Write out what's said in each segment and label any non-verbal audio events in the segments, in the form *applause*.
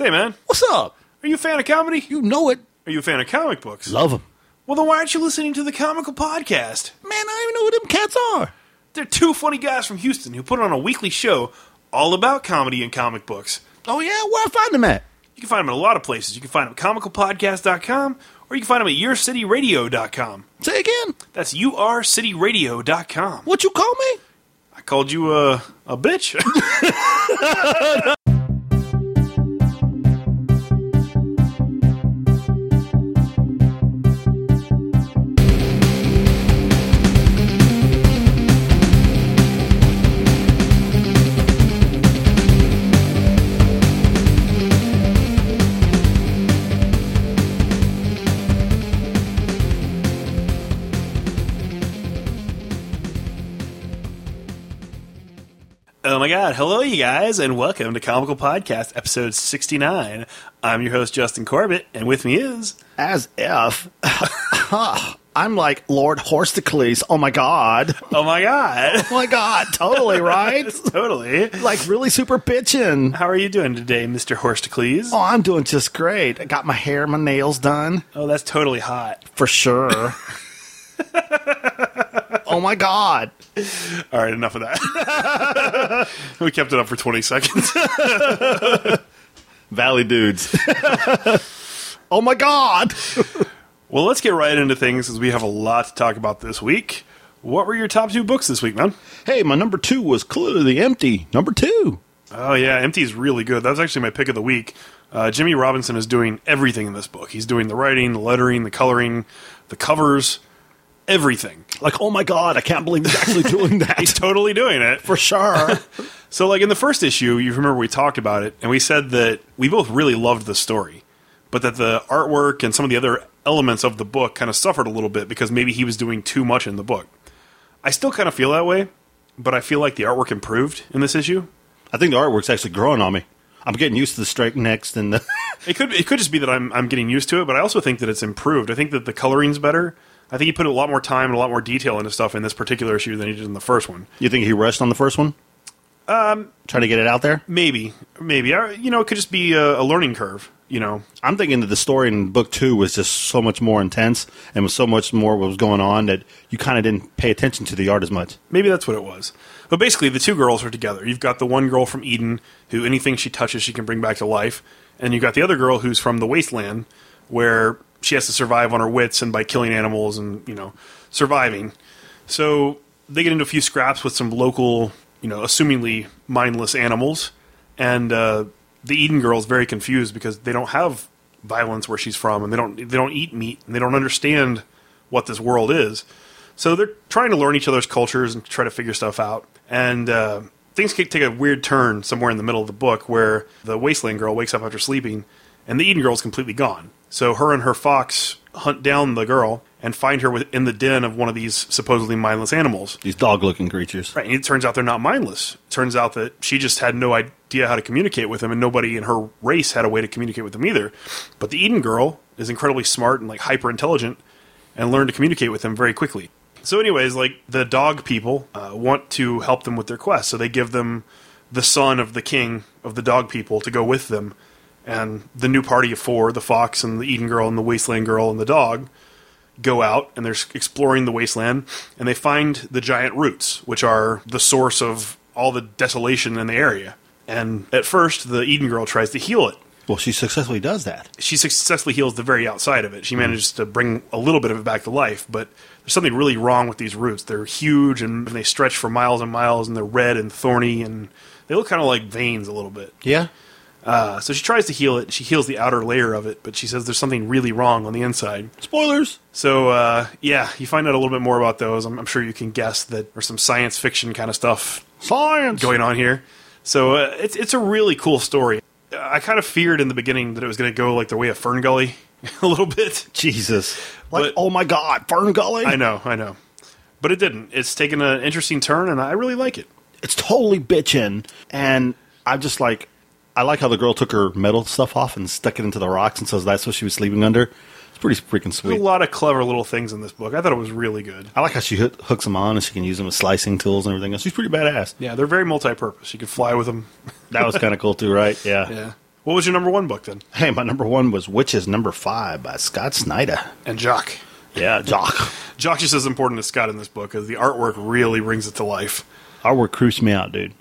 Say, man, What's up? are you a fan of comedy? You know it. Are you a fan of comic books? Love them. Well, then why aren't you listening to the Comical Podcast? Man, I don't even know who them cats are. They're two funny guys from Houston who put on a weekly show all about comedy and comic books. Oh, yeah? Where I find them at? You can find them in a lot of places. You can find them at comicalpodcast.com or you can find them at yourcityradio.com. Say again. That's urcityradio.com. What you call me? I called you a, a bitch. *laughs* *laughs* god, hello you guys, and welcome to Comical Podcast, episode 69. I'm your host, Justin Corbett, and with me is. As if. *laughs* I'm like Lord Horsticles. Oh, my God. Oh my god! Oh, my God. Totally, right? *laughs* totally. like, really super bitchin'. How are you doing today, Mr. Horstocles? Oh, I'm doing just great. I got my hair, my nails done. Oh, that's totally hot. For sure. *laughs* oh, my God. All right, enough of that. *laughs* we kept it up for 20 seconds. *laughs* Valley dudes. *laughs* oh, my God. well, let's get right into things because we have a lot to talk about this week. What were your top two books this week, man? Hey, my number two was Clearly Empty. Number two. Oh yeah, Empty is really good. That was actually my pick of the week. Uh, Jimmie Robinson is doing everything in this book. He's doing the writing, the lettering, the coloring, the covers, everything. Like, oh, my God. I can't believe he's actually doing *laughs* that. He's totally doing it. For sure. *laughs* So, like in the first issue, you remember we talked about it, and we said that we both really loved the story, but that the artwork and some of the other elements of the book kind of suffered a little bit because maybe he was doing too much in the book. I still kind of feel that way, but I feel like the artwork improved in this issue. I think the artwork's actually growing on me. I'm getting used to the straight next and the. *laughs* It could it could just be that I'm I'm getting used to it, but I also think that it's improved. I think that the coloring's better. I think he put a lot more time and a lot more detail into stuff in this particular issue than he did in the first one. you think he rushed on the first one? Um, trying to get it out there. Maybe, maybe. I, you know, it could just be a, a learning curve. You know, I'm thinking that the story in book two was just so much more intense and was so much more what was going on that you kind of didn't pay attention to the art as much. Maybe that's what it was. But basically, the two girls are together. You've got the one girl from Eden who anything she touches, she can bring back to life. And you've got the other girl who's from the wasteland where she has to survive on her wits and by killing animals and, you know, surviving. So they get into a few scraps with some local, you know, assumingly mindless animals. And uh, the Eden girl is very confused because they don't have violence where she's from and they don't they don't eat meat and they don't understand what this world is. So they're trying to learn each other's cultures and try to figure stuff out. And uh, things take a weird turn somewhere in the middle of the book where the wasteland girl wakes up after sleeping and the Eden girl is completely gone. So her and her fox hunt down the girl and find her in the den of one of these supposedly mindless animals. These dog looking creatures. Right, and it turns out they're not mindless. It turns out that she just had no idea how to communicate with them, and nobody in her race had a way to communicate with them either. But the Eden girl is incredibly smart and like hyper intelligent, and learned to communicate with them very quickly. So, anyways, like the dog people uh, want to help them with their quest, so they give them the son of the king of the dog people to go with them, and the new party of four, the fox and the Eden girl and the wasteland girl and the dog, go out and they're exploring the wasteland and they find the giant roots, which are the source of all the desolation in the area. And at first, the Eden girl tries to heal it. Well, she successfully does that. She successfully heals the very outside of it. She hmm. manages to bring a little bit of it back to life, but there's something really wrong with these roots. They're huge and they stretch for miles and miles, and they're red and thorny, and they look kind of like veins a little bit. Yeah. Uh, so she tries to heal it. She heals the outer layer of it, but she says there's something really wrong on the inside. Spoilers. So uh, yeah, you find out a little bit more about those. I'm, I'm sure you can guess that there's some science fiction kind of stuff Science. going on here. So uh, it's it's a really cool story. I kind of feared in the beginning that it was going to go like the way of Fern Gully *laughs* a little bit. Jesus. Like, But- oh my God, Fern Gully. I know, I know, but it didn't. It's taken an interesting turn, and I really like it. it's totally bitchin'. And I'm just like, I like how the girl took her metal stuff off and stuck it into the rocks and says that's what she was sleeping under. It's pretty freaking There's sweet. a lot of clever little things in this book. I thought it was really good. I like how she hook, hooks them on and she can use them as slicing tools and everything else. She's pretty badass. Yeah, they're very multi-purpose. You could fly with them. *laughs* That was kind of cool too, right? *laughs* Yeah. Yeah. What was your number one book then? Hey, my number one was Wytches Number Five by Scott Snyder. And Jock. Yeah, Jock. *laughs* Jock just as important as Scott in this book because the artwork really brings it to life. Artwork creeps me out, dude.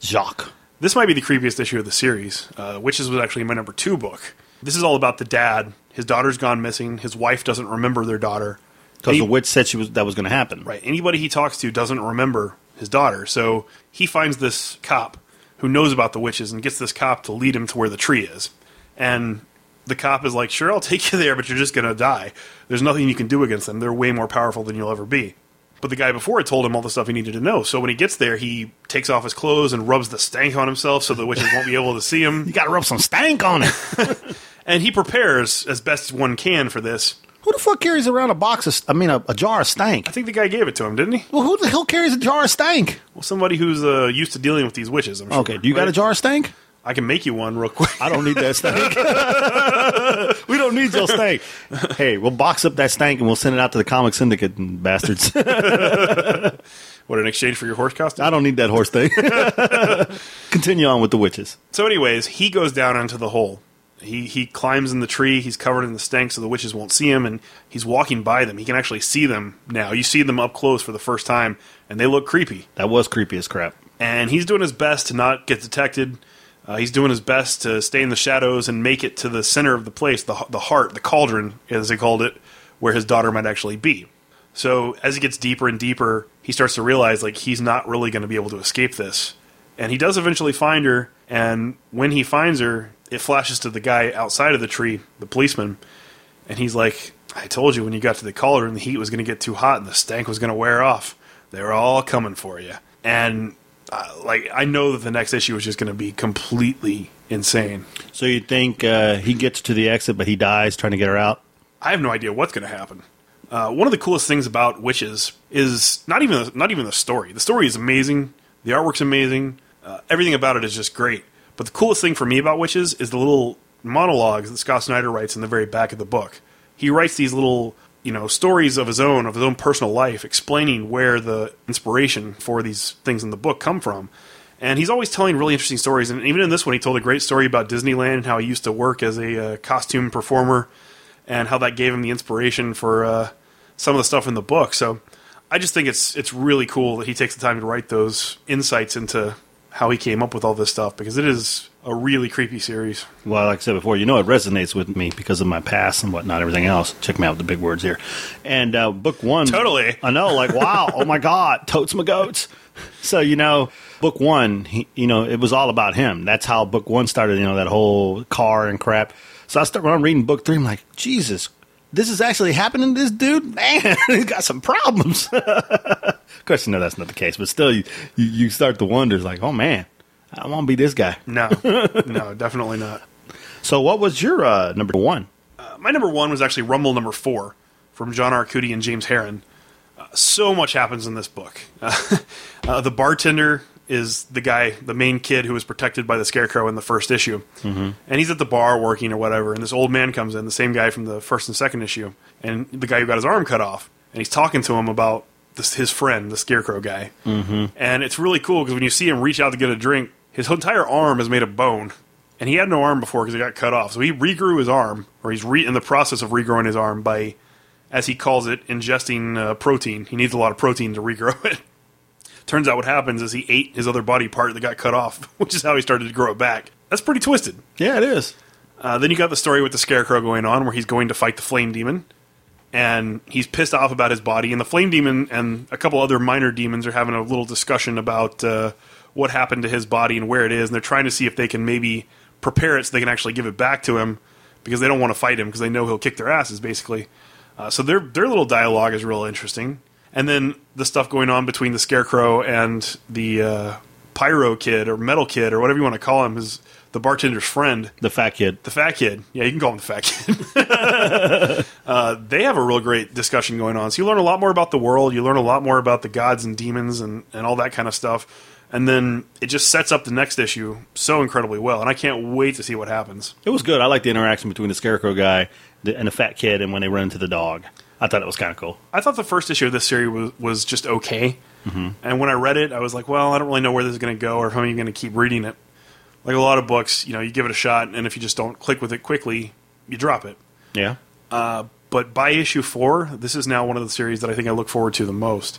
Jock. This might be the creepiest issue of the series. Uh, Wytches was actually my number two book. This is all about the dad. His daughter's gone missing. His wife doesn't remember their daughter. Because the witch said she was that was going to happen. Right. Anybody he talks to doesn't remember his daughter. So he finds this cop who knows about the witches and gets this cop to lead him to where the tree is. And the cop is like, Sure, I'll take you there, but you're just going to die. There's nothing you can do against them. They're way more powerful than you'll ever be. But the guy before had told him all the stuff he needed to know. So when he gets there, he takes off his clothes and rubs the stank on himself so the witches won't be able to see him. You got to rub some stank on it. *laughs* And he prepares as best one can for this. who the fuck carries around a box of? I mean, a, a jar of stank. I think the guy gave it to him, didn't he? Well, who the hell carries a jar of stank? Well, somebody who's uh, used to dealing with these witches. I'm sure. Okay, do you got a jar of stank? I can make you one real quick. I don't need that stank. *laughs* we don't need your stank. Hey, we'll box up that stank and we'll send it out to the comic syndicate and bastards. *laughs* What in exchange for your horse costume? I don't need that horse thing. *laughs* Continue on with the witches. So, anyways, he goes down into the hole. He he climbs in the tree. He's covered in the stank, so the witches won't see him. And he's walking by them. He can actually see them now. You see them up close for the first time, and they look creepy. That was creepy as crap. And he's doing his best to not get detected. Uh, he's doing his best to stay in the shadows and make it to the center of the place, the the heart, the cauldron, as they called it, where his daughter might actually be. So as he gets deeper and deeper, he starts to realize like he's not really going to be able to escape this. And he does eventually find her, and when he finds her, it flashes to the guy outside of the tree, the policeman, and he's like, "I told you when you got to the cauldron, the heat was going to get too hot and the stank was going to wear off. They were all coming for you." And uh, like I know that the next issue is just going to be completely insane. So you think uh, he gets to the exit, but he dies trying to get her out? I have no idea what's going to happen. Uh, one of the coolest things about witches is not even the, not even the story. The story is amazing. The artwork's amazing. Uh, everything about it is just great. But the coolest thing for me about witches is the little monologues that Scott Snyder writes in the very back of the book. He writes these little you know stories of his own of his own personal life, explaining where the inspiration for these things in the book come from. And he's always telling really interesting stories. And even in this one, he told a great story about Disneyland and how he used to work as a uh, costume performer and how that gave him the inspiration for uh, some of the stuff in the book. So I just think it's it's really cool that he takes the time to write those insights into how he came up with all this stuff because it is a really creepy series. Well, like I said before, you know it resonates with me because of my past and whatnot, everything else. Check me out with the big words here. And uh, book one, Totally. I know, like wow, oh my god, *laughs* totes my goats. So you know, book one, he, you know, it was all about him. That's how book one started. You know, that whole car and crap. So I start when I'm reading book three, I'm like, Jesus, this is actually happening to this dude. Man, *laughs* he's got some problems. *laughs* of course, you know that's not the case, but still, you you, you start to wonder, like, oh man, I want to be this guy. No, *laughs* no, definitely not. So, what was your uh, number one? Uh, my number one was actually Rumble number four from John Arcudi and James Harren. Uh, so much happens in this book. Uh, *laughs* uh, the bartender is the guy, the main kid who was protected by the scarecrow in the first issue. Mm-hmm. And he's at the bar working or whatever, and this old man comes in, the same guy from the first and second issue, and the guy who got his arm cut off. And he's talking to him about this, his friend, the scarecrow guy. Mm-hmm. And it's really cool because when you see him reach out to get a drink, his entire arm is made of bone. And he had no arm before because it got cut off. So he regrew his arm, or he's re- in the process of regrowing his arm by, as he calls it, ingesting uh, protein. He needs a lot of protein to *laughs* regrow it. Turns out what happens is he ate his other body part that got cut off, *laughs* which is how he started to grow it back. That's pretty twisted. Yeah, it is. Uh, then you got the story with the scarecrow going on, where he's going to fight the flame demon, and he's pissed off about his body. And the flame demon and a couple other minor demons are having a little discussion about uh, what happened to his body and where it is, and they're trying to see if they can maybe prepare it so they can actually give it back to him because they don't want to fight him because they know he'll kick their asses basically. Uh, so their their little dialogue is real interesting, and then the stuff going on between the scarecrow and the uh, pyro kid or metal kid or whatever you want to call him is the bartender's friend. The fat kid. The fat kid. Yeah, you can call him the fat kid. *laughs* uh, they have a real great discussion going on. So you learn a lot more about the world. You learn a lot more about the gods and demons and, and all that kind of stuff. And then it just sets up the next issue so incredibly well. And I can't wait to see what happens. It was good. I like the interaction between the scarecrow guy and the fat kid, and when they run into the dog. I thought it was kind of cool. I thought the first issue of this series was, was just okay. And when I read it, I was like, well, I don't really know where this is going to go or if I'm even going to keep reading it. like a lot of books, you know, you give it a shot, and if you just don't click with it quickly, you drop it. Yeah. But by issue four, this is now one of the series that I think I look forward to the most.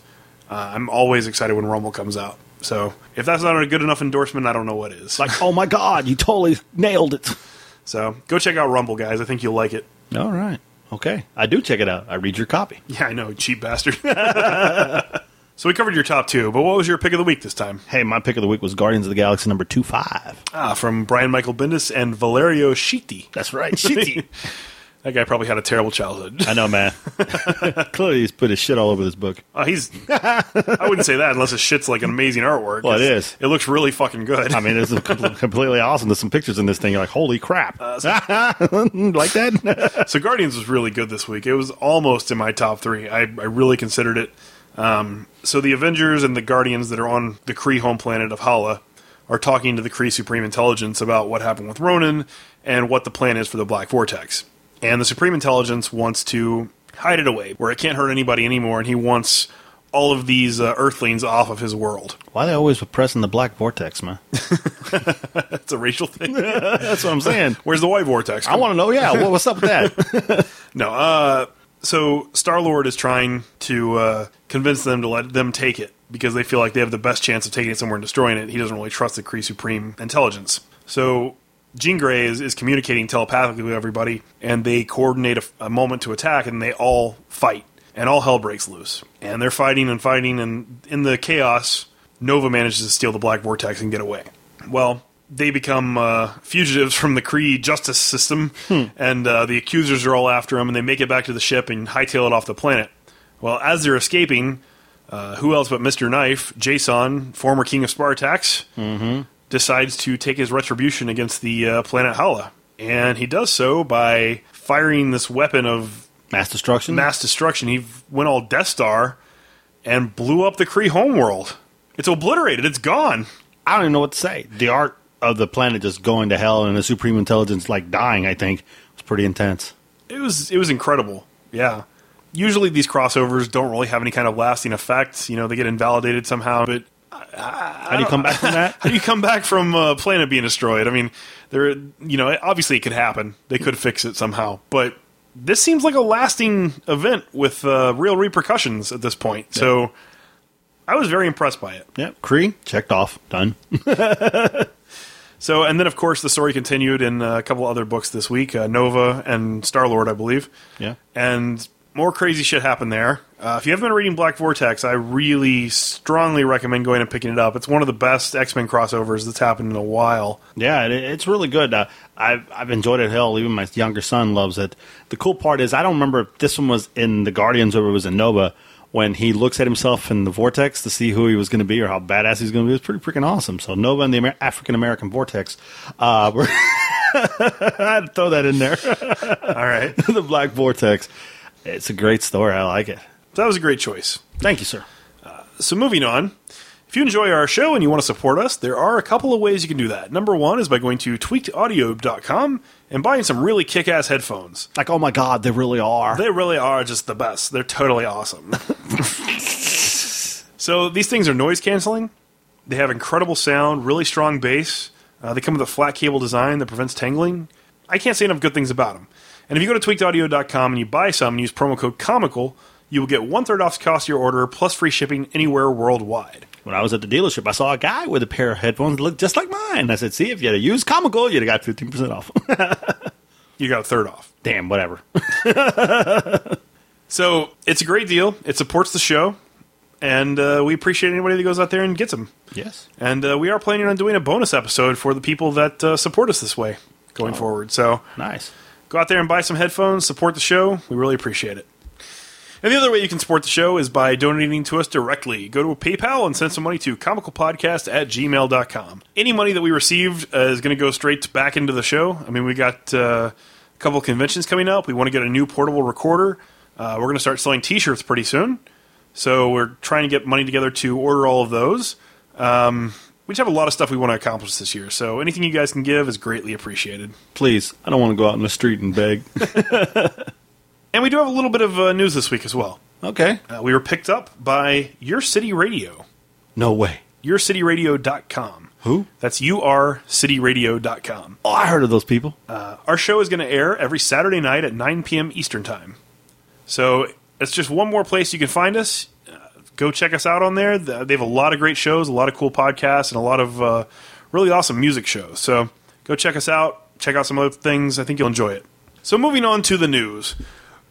Uh, I'm always excited when Rumble comes out. So if that's not a good enough endorsement, I don't know what is. Like, oh my God, you totally nailed it. So go check out Rumble, guys. I think you'll like it. All right. Okay. I do check it out. I read your copy. Yeah, I know, cheap bastard. *laughs* so we covered your top two, but what was your pick of the week this time? Hey, my pick of the week was Guardians of the Galaxy number two five. Ah, from Brian Michael Bendis and Valerio Schiti. That's right. Shitty. *laughs* That guy probably had a terrible childhood. I know, man. *laughs* Clearly, he's put his shit all over this book. Uh, he's. I wouldn't say that unless his shit's like an amazing artwork. Well, it is. is. It looks really fucking good. I mean, it's com- *laughs* *laughs* completely awesome. There's some pictures in this thing. You're like, holy crap. like that? so Guardians was really good this week. It was almost in my top three. I, I really considered it. Um, so the Avengers and the Guardians that are on the Kree home planet of Hala are talking to the Kree Supreme Intelligence about what happened with Ronan and what the plan is for the Black Vortex. And the Supreme Intelligence wants to hide it away where it can't hurt anybody anymore, and he wants all of these uh, Earthlings off of his world. Why they always pressing the black vortex, man? *laughs* It's a racial thing. *laughs* That's what I'm saying. Where's the White Vortex? I want to know, yeah, what, what's up with that? *laughs* No, uh, so Star Lord is trying to uh, convince them to let them take it because they feel like they have the best chance of taking it somewhere and destroying it. He doesn't really trust the Kree Supreme intelligence. So Jean Grey is, is communicating telepathically with everybody, and they coordinate a, a moment to attack, and they all fight, and all hell breaks loose. And they're fighting and fighting, and in the chaos, Nova manages to steal the Black Vortex and get away. Well, they become uh, fugitives from the Kree justice system, and uh, the accusers are all after them, and they make it back to the ship and hightail it off the planet. Well, as they're escaping, uh, who else but Mr. Knife, Jason, former king of Spartax, decides to take his retribution against the uh, planet Hala. And he does so by firing this weapon of Mass destruction? mass destruction. He went all Death Star and blew up the Kree homeworld. It's obliterated. It's gone. I don't even know what to say. The art of the planet just going to hell and the supreme intelligence like dying, I think, was pretty intense. It was it was incredible. Yeah. Usually these crossovers don't really have any kind of lasting effects. You know, they get invalidated somehow. But How do you come back from that? how do you come back from a planet being destroyed? I mean, there. You know, obviously it could happen. They could fix it somehow. But this seems like a lasting event with uh, real repercussions at this point. So I was very impressed by it. Yeah, Kree, checked off. Done. *laughs* So, and then of course the story continued in uh, a couple other books this week, uh, Nova and Star Lord, I believe. Yeah. And more crazy shit happened there. Uh, if you haven't been reading Black Vortex, I really strongly recommend going and picking it up. It's one of the best X Men crossovers that's happened in a while. Yeah, it, it's really good. Uh, I've I've enjoyed it. Hell, even my younger son loves it. The cool part is I don't remember if this one was in the Guardians or it was in Nova when he looks at himself in the vortex to see who he was going to be or how badass he's going to be. It's pretty freaking awesome. So Nova and the Amer- African American vortex. Uh, *laughs* we're I had to throw that in there. All right. *laughs* the Black Vortex. It's a great story. I like it. So that was a great choice. Thank you, sir. So moving on. If you enjoy our show and you want to support us, there are a couple of ways you can do that. Number one is by going to tweakedaudio.com and buying some really kick-ass headphones. Like, oh my God, they really are. They really are just the best. They're totally awesome. *laughs* so these things are noise canceling. They have incredible sound, really strong bass. Uh, they come with a flat cable design that prevents tangling. I can't say enough good things about them. And if you go to tweakedaudio.com and you buy some and use promo code comical, you will get one third off the cost of your order plus free shipping anywhere worldwide. When I was at the dealership, I saw a guy with a pair of headphones that looked just like mine. I said, see, if you had used Comical, you'd have got 15% off. *laughs* You got a third off. Damn, whatever. *laughs* So it's a great deal. It supports the show, and uh, we appreciate anybody that goes out there and gets them. yes. And uh, we are planning on doing a bonus episode for the people that uh, support us this way going forward. So Nice. Go out there and buy some headphones, support the show. We really appreciate it. And the other way you can support the show is by donating to us directly. Go to PayPal and send some money to comicalpodcast at gmail.com. Any money that we received uh, is going to go straight back into the show. I mean, we got uh, a couple conventions coming up. We want to get a new portable recorder. Uh, we're going to start selling t shirts pretty soon. So we're trying to get money together to order all of those. Um, we just have a lot of stuff we want to accomplish this year. So anything you guys can give is greatly appreciated. Please, I don't want to go out in the street and beg. *laughs* *laughs* And we do have a little bit of uh, news this week as well. okay. Uh, we were picked up by Your City Radio, No way. yourcityradio.com. Who? That's urcityradio.com. Oh, I heard of those people. Uh, our show is going to air every Saturday night at 9 p.m. Eastern Time. So it's just one more place you can find us. Go check us out on there. They have a lot of great shows, a lot of cool podcasts, and a lot of uh, really awesome music shows. So go check us out. Check out some other things. I think you'll enjoy it. So moving on to the news.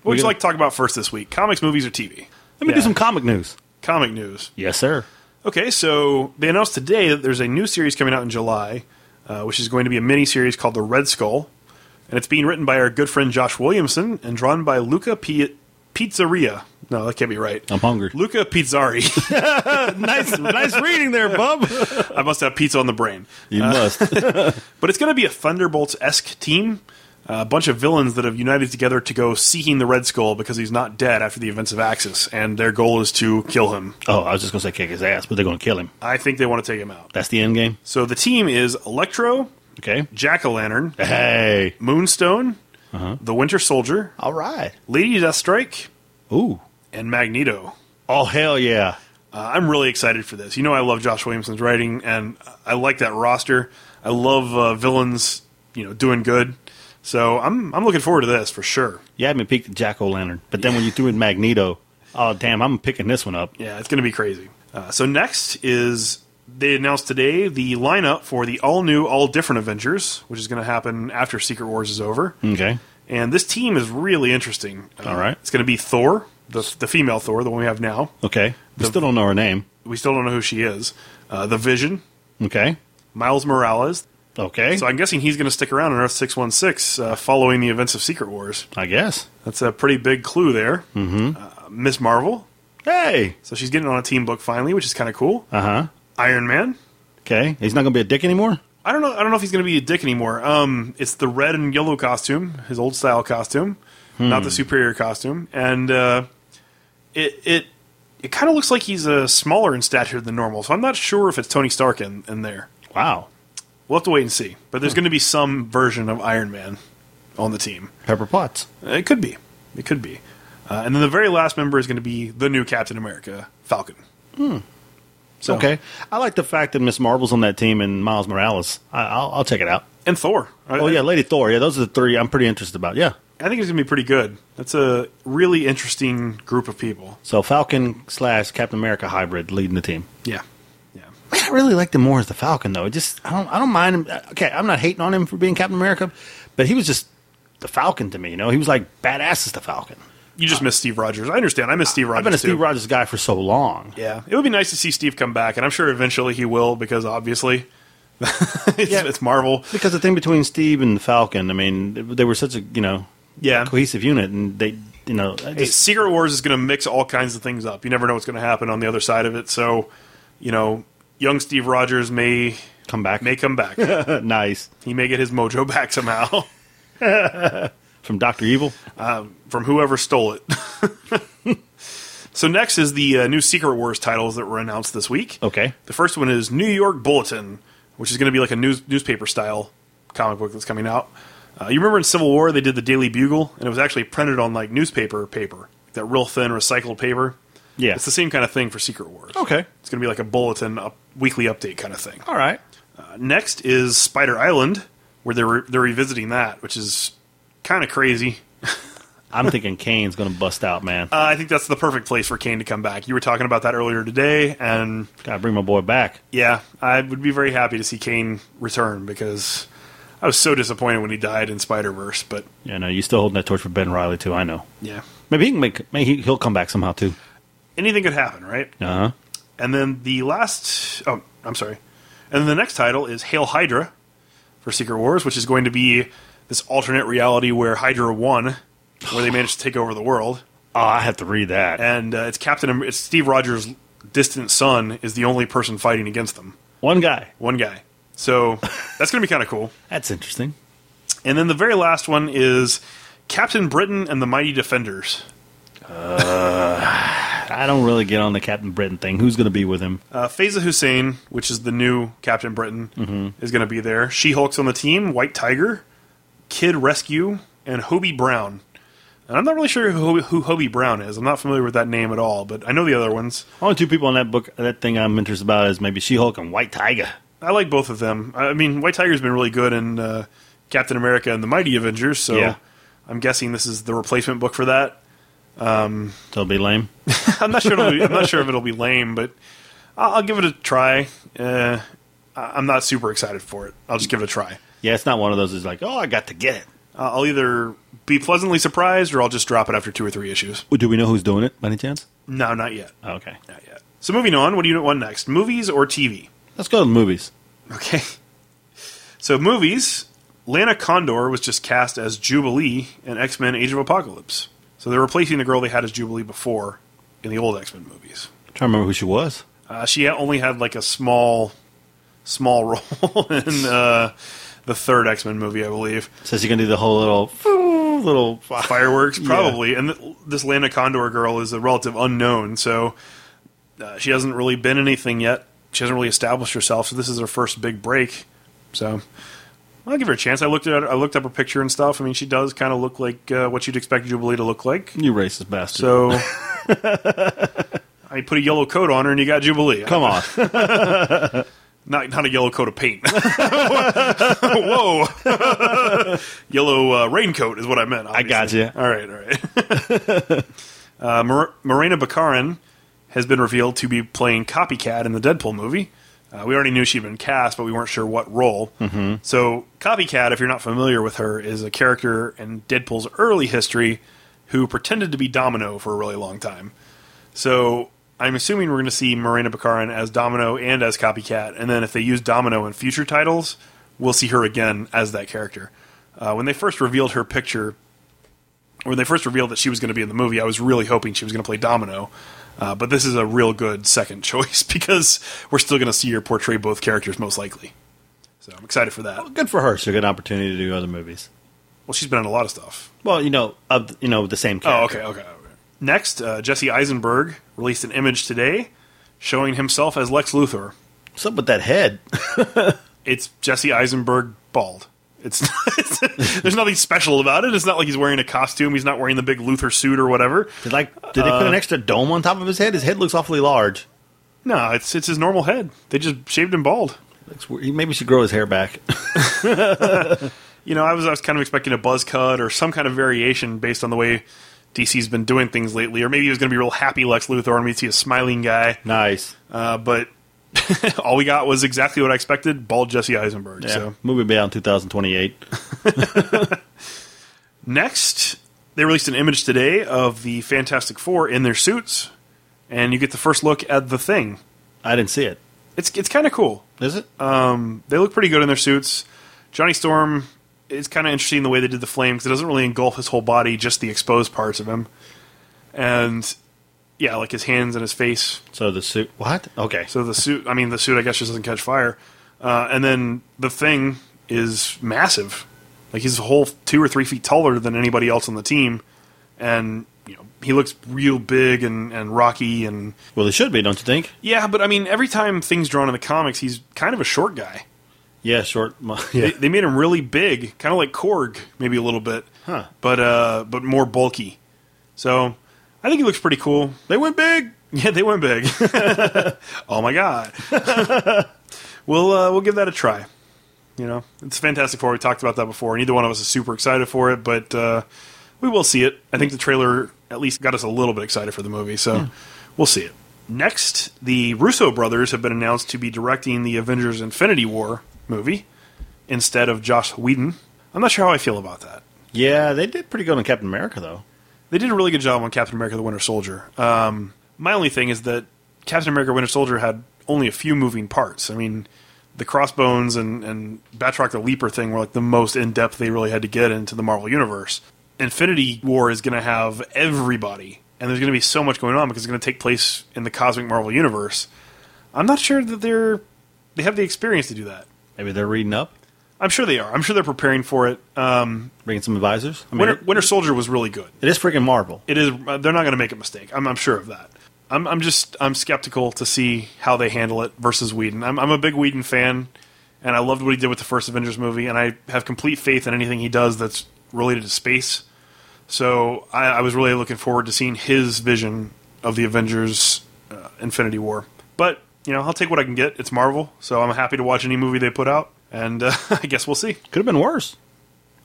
What would you like to talk about first this week? Comics, movies, or TV? Let me Yeah. do some comic news. Comic news. Yes, sir. Okay, so they announced today that there's a new series coming out in July, uh, which is going to be a mini series called The Red Skull, and it's being written by our good friend Josh Williamson and drawn by Luca P- Pizzeria. No, that can't be right. I'm hungry. Luca Pizzari. *laughs* nice, nice reading there, bub. *laughs* I must have pizza on the brain. You must. *laughs* But it's going to be a Thunderbolts esque team. A bunch of villains that have united together to go seeking the Red Skull because he's not dead after the events of Axis, and their goal is to kill him. oh, I was just gonna say kick his ass, but they're gonna kill him. I think they want to take him out. That's the end game. So the team is Electro, Okay. Jack o' Lantern, Hey. Moonstone, Uh-huh. the Winter Soldier, All right. Lady Deathstrike, Ooh. And Magneto. Oh hell yeah. Uh, I'm really excited for this. You know, I love Josh Williamson's writing, and I like that roster. I love uh, villains, you know, doing good. So I'm I'm looking forward to this for sure. You had me peeked at Jack O' Lantern, but then when you threw in Magneto, oh damn, I'm picking this one up. Yeah, it's going to be crazy. Uh, so next is they announced today the lineup for the all new, all different Avengers, which is going to happen after Secret Wars is over. Okay. And this team is really interesting. Uh, All right. it's going to be Thor, the the female Thor, the one we have now. Okay. We still don't know her name. We still don't know who she is. Uh, the Vision, Okay. Miles Morales. Okay. So I'm guessing he's going to stick around on Earth 616 uh, following the events of Secret Wars. I guess. That's a pretty big clue there. Mm-hmm. Uh, Miss Marvel. Hey. So she's getting on a team book finally, which is kind of cool. Uh huh. Iron Man. Okay. He's not gonna be a dick anymore. I don't know. I don't know if he's going to be a dick anymore. Um, it's the red and yellow costume, his old style costume, not the superior costume, and uh, it it it kind of looks like he's uh, smaller in stature than normal. So I'm not sure if it's Tony Stark in, in there. Wow. We'll have to wait and see. But there's going to be some version of Iron Man on the team. Pepper Potts. It could be. It could be. Uh, and then the very last member is going to be the new Captain America, Falcon. So, Okay. I like the fact that Miss Marvel's on that team and Miles Morales. I, I'll, I'll check it out. And Thor. I- Oh yeah, Lady Thor. Yeah, those are the three I'm pretty interested about. Yeah. I think it's going to be pretty good. That's a really interesting group of people. So Falcon slash Captain America hybrid leading the team. Yeah. Yeah. Man, I really liked him more as the Falcon though. It just I don't I don't mind him. Okay, I'm not hating on him for being Captain America, but he was just the Falcon to me. You know, he was like badass as the Falcon. You just miss Steve Rogers. I understand. I miss Steve Rogers. I've been a too. Steve Rogers guy for so long. Yeah. It would be nice to see Steve come back, and I'm sure eventually he will because obviously *laughs* it's, Yeah. it's Marvel. Because the thing between Steve and the Falcon, I mean, they were such a you know Yeah. cohesive unit, and they you know I Hey, Secret Wars is going to mix all kinds of things up. You never know what's going to happen on the other side of it. So, you know, young Steve Rogers may come back. may come back. *laughs* nice he may get his mojo back somehow *laughs* from Doctor Evil. from whoever stole it. *laughs* so next is the uh, new Secret Wars titles that were announced this week. Okay, The first one is New York Bulletin, which is going to be like a news newspaper style comic book that's coming out. Uh, you remember in Civil War they did the Daily Bugle, and it was actually printed on like newspaper paper, that real thin recycled paper. yeah. It's the same kind of thing for Secret Wars. Okay, It's going to be like a bulletin, up, weekly update kind of thing. all right. Uh, next is Spider Island, where they're re- they're revisiting that, which is kind of crazy. *laughs* I'm thinking Kaine's going to bust out, man. Uh, I think that's the perfect place for Kaine to come back. You were talking about that earlier today, and Got to bring my boy back. yeah, I would be very happy to see Kane return because I was so disappointed when he died in Spider Verse. But Yeah, no, you're still holding that torch for Ben Reilly too. I know. yeah, Maybe he can make. Maybe he- he'll come back somehow too. anything could happen, right? Uh huh. And then the last, oh, I'm sorry. And then the next title is Hail Hydra for Secret Wars, which is going to be this alternate reality where Hydra won, where they managed to take over the world. Oh, *sighs* I have to read that. And uh, it's Captain, it's Steve Rogers' distant son is the only person fighting against them. One guy. One guy. So that's going to be kind of cool. That's interesting. And then the very last one is Captain Britain and the Mighty Defenders. I don't really get on the Captain Britain thing. Who's going to be with him? Uh, Faiza Hussain, which is the new Captain Britain, is going to be there. She Hulk's on the team. White Tiger, Kid Rescue, and Hobie Brown. And I'm not really sure who, who Hobie Brown is. I'm not familiar with that name at all, but I know the other ones. Only two people in that book, that thing I'm interested about is maybe She Hulk and White Tiger. I like both of them. I mean, White Tiger's been really good in uh, Captain America and the Mighty Avengers, so Yeah. I'm guessing this is the replacement book for that. So it'll be lame. *laughs* I'm not sure. It'll be, I'm not sure if it'll be lame, but I'll, I'll give it a try. Uh, I- I'm not super excited for it. I'll just give it a try. Yeah, it's not one of those. It's like, oh, I got to get it. Uh, I'll either be pleasantly surprised or I'll just drop it after two or three issues. Do we know who's doing it by any chance? No, not yet. Oh, okay, Not yet. So moving on, what do you want next? Movies or TV? Let's go to the movies. Okay. So movies, Lana Condor was just cast as Jubilee in X Men: Age of Apocalypse. So they're replacing the girl they had as Jubilee before in the old X Men movies. I'm trying to remember who she was. Uh, she only had like a small, small *laughs* role in uh, the third X Men movie, I believe. Says you're gonna do the whole little *laughs* little *laughs* Fireworks, Yeah. probably. And th- this Lana Condor girl is a relative unknown, so uh, she hasn't really been anything yet. She hasn't really established herself, so this is her first big break. So I'll give her a chance. I looked at I looked up her picture and stuff. I mean, she does kind of look like uh, what you'd expect Jubilee to look like. You racist bastard. So *laughs* I put a yellow coat on her, and you got Jubilee. come on. *laughs* Not not a yellow coat of paint. *laughs* Whoa, yellow uh, raincoat is what I meant. I got you. All right, all right. uh, Mar- Morena Baccarin has been revealed to be playing Copycat in the Deadpool movie. Uh, we already knew she'd been cast, but we weren't sure what role. Mm-hmm. So, Copycat, if you're not familiar with her, is a character in Deadpool's early history who pretended to be Domino for a really long time. So I'm assuming we're going to see Morena Baccarin as Domino and as Copycat, and then if they use Domino in future titles, we'll see her again as that character. Uh, when they first revealed her picture, when they first revealed that she was going to be in the movie, I was really hoping she was going to play Domino. Uh, but this is a real good second *laughs* choice because we're still going to see her portray both characters most likely. So I'm excited for that. Good for her. She'll get an opportunity to do other movies. Well, she's been in a lot of stuff. Well, you know, of you know the same Oh, character. okay, okay. okay. Next, uh, Jesse Eisenberg released an image today showing himself as Lex Luthor. What's up with that head? *laughs* It's Jesse Eisenberg bald. It's, it's *laughs* there's nothing special about it. It's not like he's wearing a costume. He's not wearing the big Luthor suit or whatever. Did like did they put an extra dome on top of his head? His head looks awfully large. No, it's it's his normal head. They just shaved him bald. Looks weird. He maybe should grow his hair back. *laughs* You know, I was I was kind of expecting a buzz cut or some kind of variation based on the way DC's been doing things lately, or maybe he was going to be real happy Lex Luthor and we'd see a smiling guy. nice. Uh, but *laughs* all we got was exactly what I expected: bald Jesse Eisenberg. Yeah. So Movie will be out in 2028. *laughs* next, they released an image today of the Fantastic Four in their suits, and you get the first look at the Thing. I didn't see it. It's it's kind of cool. Is it? Um, They look pretty good in their suits. Johnny Storm It's kind of interesting the way they did the flame because it doesn't really engulf his whole body, just the exposed parts of him. And yeah, like his hands and his face. so the suit. What? Okay. So the suit, I mean, the suit, I guess, just doesn't catch fire. Uh, and then the thing is massive. Like he's a whole two or three feet taller than anybody else on the team, and you know he looks real big and, and rocky and well, it should be, don't you think? yeah. But I mean, every time things drawn in the comics, he's kind of a short guy. Yeah, short. *laughs* Yeah. They, they made him really big, kind of like Korg, maybe a little bit, Huh. but uh, but more bulky. So I think he looks pretty cool. They went big. *laughs* Yeah, they went big. *laughs* oh my god. *laughs* we'll uh, we'll give that a try. You know, it's Fantastic Four. We talked about that before. Neither one of us is super excited for it, but uh, we will see it. I think the trailer at least got us a little bit excited for the movie, so we'll see it. Next, the Russo brothers have been announced to be directing the Avengers Infinity War movie instead of Josh Whedon. I'm not sure how I feel about that. Yeah, they did pretty good on Captain America, though. They did a really good job on Captain America: The Winter Soldier. Um, my only thing is that Captain America: Winter Soldier had only a few moving parts. I mean, the Crossbones and and Batroc the Leaper thing were like the most in depth they really had to get into the Marvel universe. Infinity War is going to have everybody, and there's going to be so much going on because it's going to take place in the cosmic Marvel universe. I'm not sure that they're they have the experience to do that. Maybe they're reading up, I'm sure they are. I'm sure they're preparing for it. Um, bringing some advisors. I mean, Winter, it, Winter Soldier was really good. it is freaking Marvel. it is uh, they're not going to make a mistake. I'm, I'm sure of that. I'm, I'm just I'm skeptical to see how they handle it versus Whedon. I'm, I'm a big Whedon fan, and I loved what he did with the first Avengers movie, and I have complete faith in anything he does that's related to space. So I, I was really looking forward to seeing his vision of the Avengers uh, Infinity War. But you know, I'll take what I can get. It's Marvel, so I'm happy to watch any movie they put out, and uh, *laughs* I guess we'll see. Could have been worse.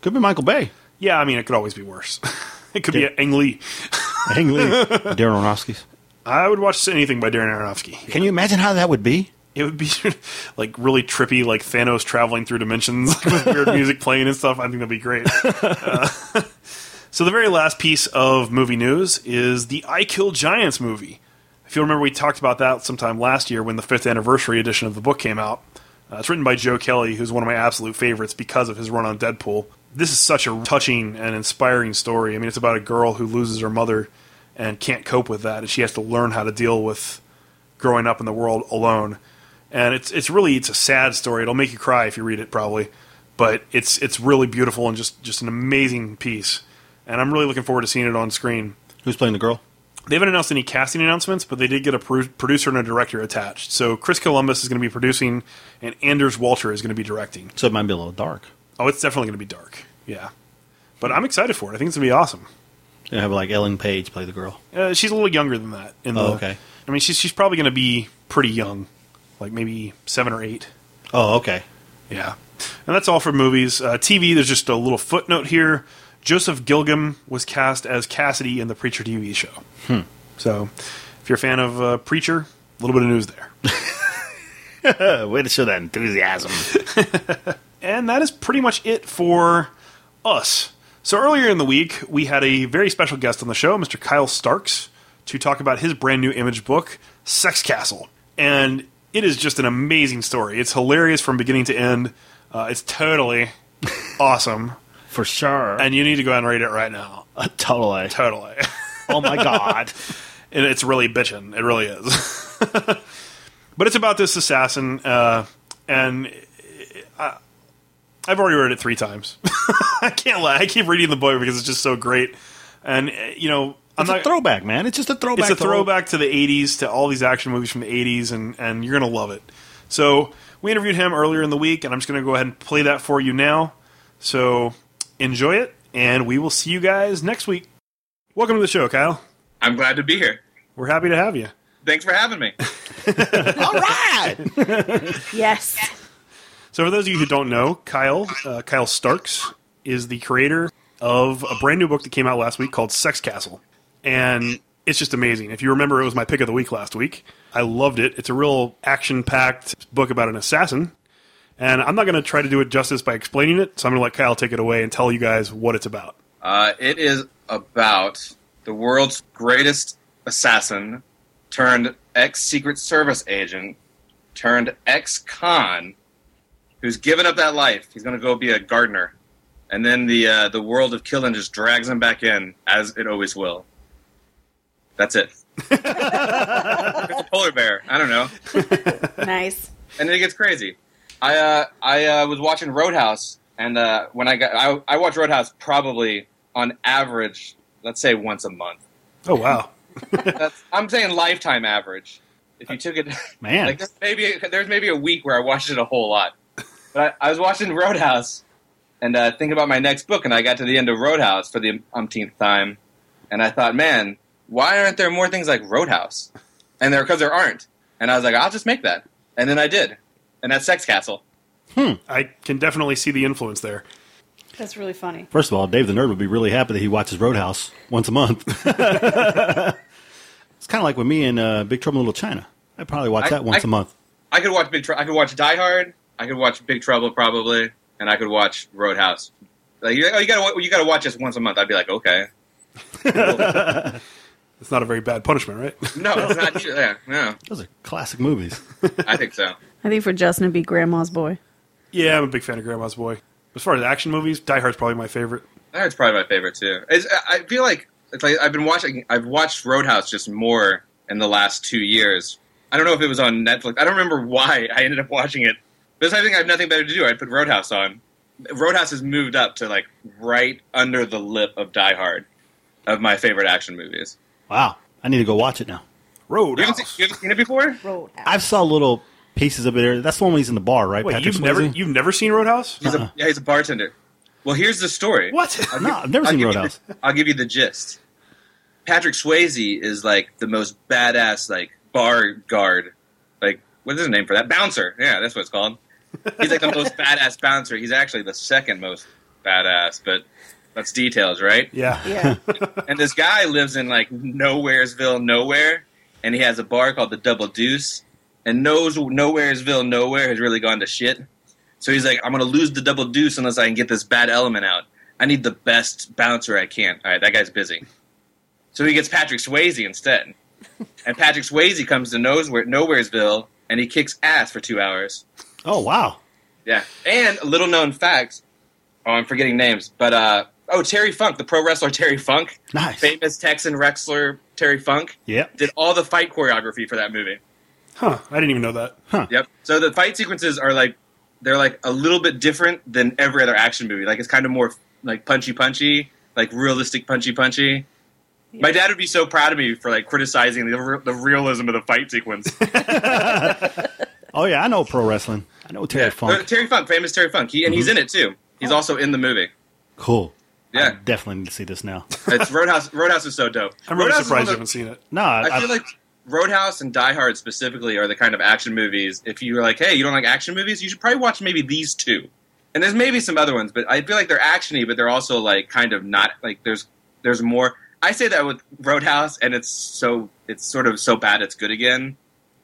Could have been Michael Bay. Yeah, I mean, it could always be worse. *laughs* it could Yeah. be Ang Lee. *laughs* Ang Lee. Darren Aronofsky's. I would watch anything by Darren Aronofsky. Can you imagine how that would be? It would be like really trippy, like Thanos traveling through dimensions with weird music playing and stuff. I think that'd be great. Uh, so the very last piece of movie news is the I Kill Giants movie. If you remember, we talked about that sometime last year when the fifth anniversary edition of the book came out. Uh, it's written by Joe Kelly, who's one of my absolute favorites because of his run on Deadpool. This is such a touching and inspiring story. I mean, it's about a girl who loses her mother and can't cope with that, and she has to learn how to deal with growing up in the world alone. And it's it's really it's a sad story. It'll make you cry if you read it, probably. But it's it's really beautiful and just just an amazing piece. And I'm really looking forward to seeing it on screen. Who's playing the girl? They haven't announced any casting announcements, but they did get a pro- producer and a director attached. So Chris Columbus is going to be producing, and Anders Walter is going to be directing. So it might be a little dark. Oh, it's definitely going to be dark. Yeah, but I'm excited for it. I think it's going to be awesome. They have like Ellen Page play the girl. Uh, she's a little younger than that. In the, Oh, okay. I mean, she's she's probably going to be pretty young, like maybe seven or eight. Oh, okay. Yeah. And that's all for movies. Uh, TV, there's just a little footnote here. Joseph Gilgun was cast as Cassidy in the Preacher TV show. So, if you're a fan of uh, Preacher, a little bit of news there. *laughs* Way to show that enthusiasm. *laughs* And that is pretty much it for us. So, earlier in the week, we had a very special guest on the show, Mr. Kyle Starks, to talk about his brand new image book, Sex Castle. And it is just an amazing story. It's hilarious from beginning to end. Uh, it's totally *laughs* awesome. For sure. And you need to go ahead and read it right now. Uh, totally. Totally. *laughs* Oh my god. *laughs* and it's really bitching. It really is. *laughs* but it's about this assassin, uh, and I, I've already read it three times. I can't lie. I keep reading the book because it's just so great. And, uh, you know, I'm It's not. a throwback, man. It's just a throwback. it's a to throwback to the 80s, to all these action movies from the 80s, and, and you're going to love it. So we interviewed him earlier in the week, and I'm just going to go ahead and play that for you now. So enjoy it, and we will see you guys next week. Welcome to the show, Kyle. I'm glad to be here. We're happy to have you. Thanks for having me. *laughs* All right. Yes. So, for those of you who don't know, Kyle, uh, Kyle Starks, is the creator of a brand new book that came out last week called Sex Castle. And it's just amazing. If you remember, it was my pick of the week last week. I loved it. It's a real action packed book about an assassin. And I'm not going to try to do it justice by explaining it, so I'm going to let Kyle take it away and tell you guys what it's about. Uh, it is about the world's greatest assassin turned ex Secret Service agent turned ex con who's given up that life. He's going to go be a gardener. And then the uh, the world of killing just drags him back in, as it always will. That's it. *laughs* it's a polar bear. I don't know. Nice. and then it gets crazy. I uh, I uh, was watching Roadhouse, and uh, when I got I, I watch Roadhouse probably on average, let's say once a month. Oh, wow. *laughs* That's, I'm saying lifetime average. If you took it, *laughs* Man. like there's maybe there's maybe a week where I watched it a whole lot. But I, I was watching Roadhouse and uh, thinking about my next book, and I got to the end of Roadhouse for the umpteenth time, and I thought, man, why aren't there more things like Roadhouse? And there because there aren't. And I was like, I'll just make that, and then I did, and that's Sex Castle. Hmm. I can definitely see the influence there. That's really funny. First of all, Dave the Nerd would be really happy that he watches Roadhouse once a month. *laughs* it's kind of like with me and uh, Big Trouble in Little China. I probably watch I- that once I- a month. I could watch Big. Tr- I could watch Die Hard. I could watch Big Trouble probably, and I could watch Roadhouse. Like oh, you gotta you gotta watch this once a month. I'd be like, okay, *laughs* It's not a very bad punishment, right? no, it's not. *laughs* Yeah, no, Those are classic movies. I think so. I think for Justin, it'd be Grandma's Boy. yeah, I'm a big fan of Grandma's Boy. As far as action movies, Die Hard's probably my favorite. Die Hard's probably my favorite too. It's, I I feel like it's like I've been watching. I've watched Roadhouse just more in the last two years. I don't know if it was on Netflix. I don't remember why I ended up watching it. But I think I have nothing better to do. I put Roadhouse on. Roadhouse has moved up to like right under the lip of Die Hard, of my favorite action movies. Wow. I need to go watch it now. Road. You haven't, seen, you haven't seen it before? Roadhouse. I've saw little pieces of it there. That's the one when he's in the bar, right? Wait, Patrick you've never Swayze? you've never seen Roadhouse? He's a, yeah, he's a bartender. Well, here's the story. What? *laughs* No, I've never I'll seen give you Roadhouse. the- I'll give you the gist. Patrick Swayze is like the most badass like bar guard like what is his name for that? Bouncer. Yeah, that's what it's called. He's like the most *laughs* badass bouncer. He's actually the second most badass, but that's details, right? Yeah. Yeah. *laughs* And this guy lives in like Nowheresville, nowhere, and he has a bar called the Double Deuce. And knows Nowheresville, nowhere has really gone to shit. So he's like, I'm gonna lose the Double Deuce unless I can get this bad element out. I need the best bouncer I can. All right, that guy's busy. So he gets Patrick Swayze instead. *laughs* And Patrick Swayze comes to Nowhere, Nowheresville and he kicks ass for two hours. Oh wow. Yeah. And a little known fact. Oh, I'm forgetting names, but uh, oh, Terry Funk, the pro wrestler Terry Funk, Nice. famous Texan wrestler Terry Funk, yeah, did all the fight choreography for that movie. Huh. I didn't even know that. Huh. Yep. So the fight sequences are like they're like a little bit different than every other action movie. Like it's kind of more like punchy punchy, like realistic punchy punchy. My dad would be so proud of me for like criticizing the, the realism of the fight sequence. *laughs* *laughs* Oh yeah, I know pro wrestling. I know Terry Yeah. Funk. Uh, Terry Funk, famous Terry Funk, he, and he's in it too. He's also in the movie. Cool. I Yeah, definitely need to see this now. it's Roadhouse. Roadhouse is so dope. I'm really Roadhouse surprised one you haven't seen it. No, I, I feel like Roadhouse and Die Hard specifically are the kind of action movies. If you're like, hey, you don't like action movies, you should probably watch maybe these two. And there's maybe some other ones, but I feel like they're actiony, but they're also like kind of not like there's there's more. I say that with Roadhouse, and it's so it's sort of so bad it's good again,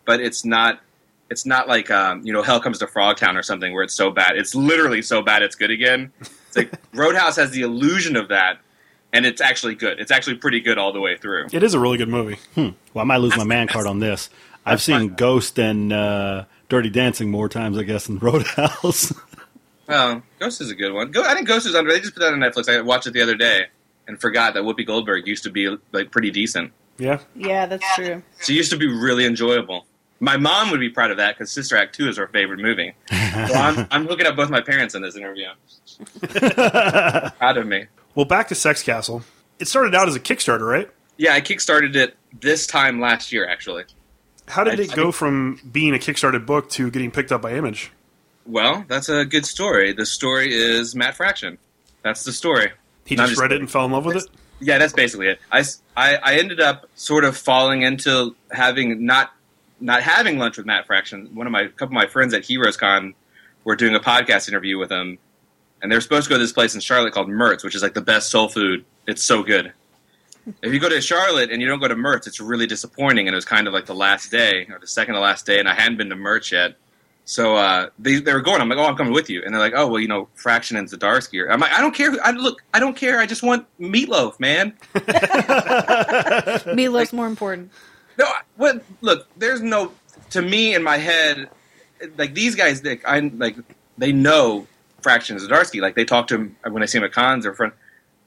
but it's not. It's not like um, you know Hell Comes to Frogtown or something where it's so bad. It's literally so bad it's good again. It's like *laughs* Roadhouse has the illusion of that, and it's actually good. It's actually pretty good all the way through. It is a really good movie. Hmm. well, I might lose my man card on this. I've seen fine. Ghost and uh, Dirty Dancing more times, I guess, than *laughs* Roadhouse. Well, Ghost is a good one. Go, I think Ghost is under. They just put that on Netflix. I watched it the other day and forgot that Whoopi Goldberg used to be like pretty decent. Yeah. Yeah, that's true. She used to be really enjoyable. My mom would be proud of that because Sister Act Two is her favorite movie. *laughs* So I'm, I'm hooking up both my parents in this interview. *laughs* proud of me. Well, back to Sex Castle. It started out as a Kickstarter, right? Yeah, I kickstarted it this time last year. Actually, How did I- it go from being a Kickstarted book to getting picked up by Image? well, that's a good story. The story is Matt Fraction. That's the story. He I'm just read it and fell in love with it. Yeah, that's basically it. I I ended up sort of falling into having not not having lunch with Matt Fraction. One of my couple of my friends at Heroes Con were doing a podcast interview with him, and they're supposed to go to this place in Charlotte called Mert's, which is like the best soul food. It's so good. If you go to Charlotte and you don't go to Mert's, it's really disappointing. And it was kind of like the last day or the second to last day, and I hadn't been to Mert's yet. So uh, they they were going. I'm like, oh, I'm coming with you. And they're like, oh, well, you know, Fraction and Zdarsky. Are. I'm like, I don't care. who- I look, I don't care. I just want meatloaf, man. *laughs* Meatloaf's more important. No, I- what? Look, there's no. To me, in my head, like these guys, they, I like they know Fraction and Zdarsky. Like they talk to him when I see him at cons or front.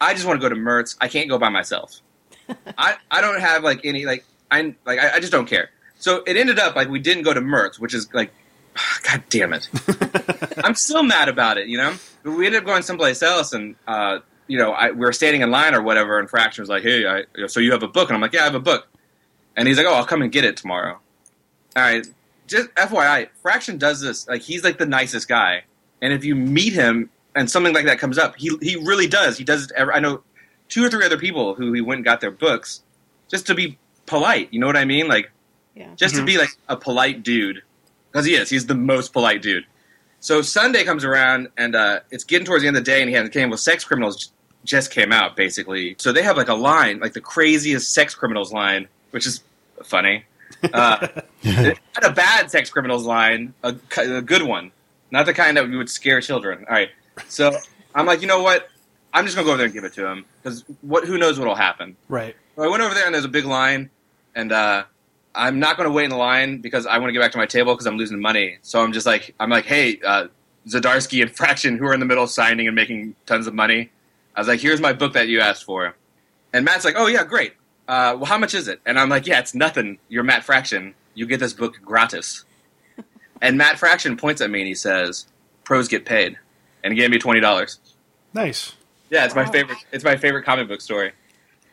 I just want to go to Mert's. I can't go by myself. *laughs* I I don't have like any like I like I, I just don't care. So it ended up like we didn't go to Mert's, which is like, *sighs* God damn it. *laughs* I'm still mad about it, you know. But we ended up going someplace else, and uh, you know, I, we were standing in line or whatever, and Fraction was like, "Hey, I, so you have a book?" And I'm like, "Yeah, I have a book." And he's like, "Oh, I'll come and get it tomorrow." All right, just FYI, Fraction does this like he's like the nicest guy, and if you meet him and something like that comes up, he he really does. He does it. Ever, I know two or three other people who he went and got their books just to be polite. You know what I mean? Like Yeah. just to be like a polite dude because he is. He's the most polite dude. So Sunday comes around and uh, it's getting towards the end of the day, and he has came with sex criminals just came out basically. So they have like a line, like the craziest sex criminals line, which is funny. Uh, *laughs* not a bad sex criminals line, a, a good one, not the kind that would scare children. All right, so I'm like, you know what? I'm just gonna go over there and give it to him because what? Who knows what'll happen? Right. So I went over there and there's a big line, and uh, I'm not going to wait in the line because I want to get back to my table because I'm losing money. So I'm just like, I'm like, hey, uh, Zdarsky and *laughs* Fraction, who are in the middle of signing and making tons of money. I was like, here's my book that you asked for, and Matt's like, oh yeah, great. Uh, well, how much is it? And I'm like, yeah, it's nothing. You're Matt Fraction. You get this book gratis. And Matt Fraction points at me and he says, pros get paid, and he gave me twenty dollars. Nice. Yeah, it's my Wow. favorite. It's my favorite comic book story.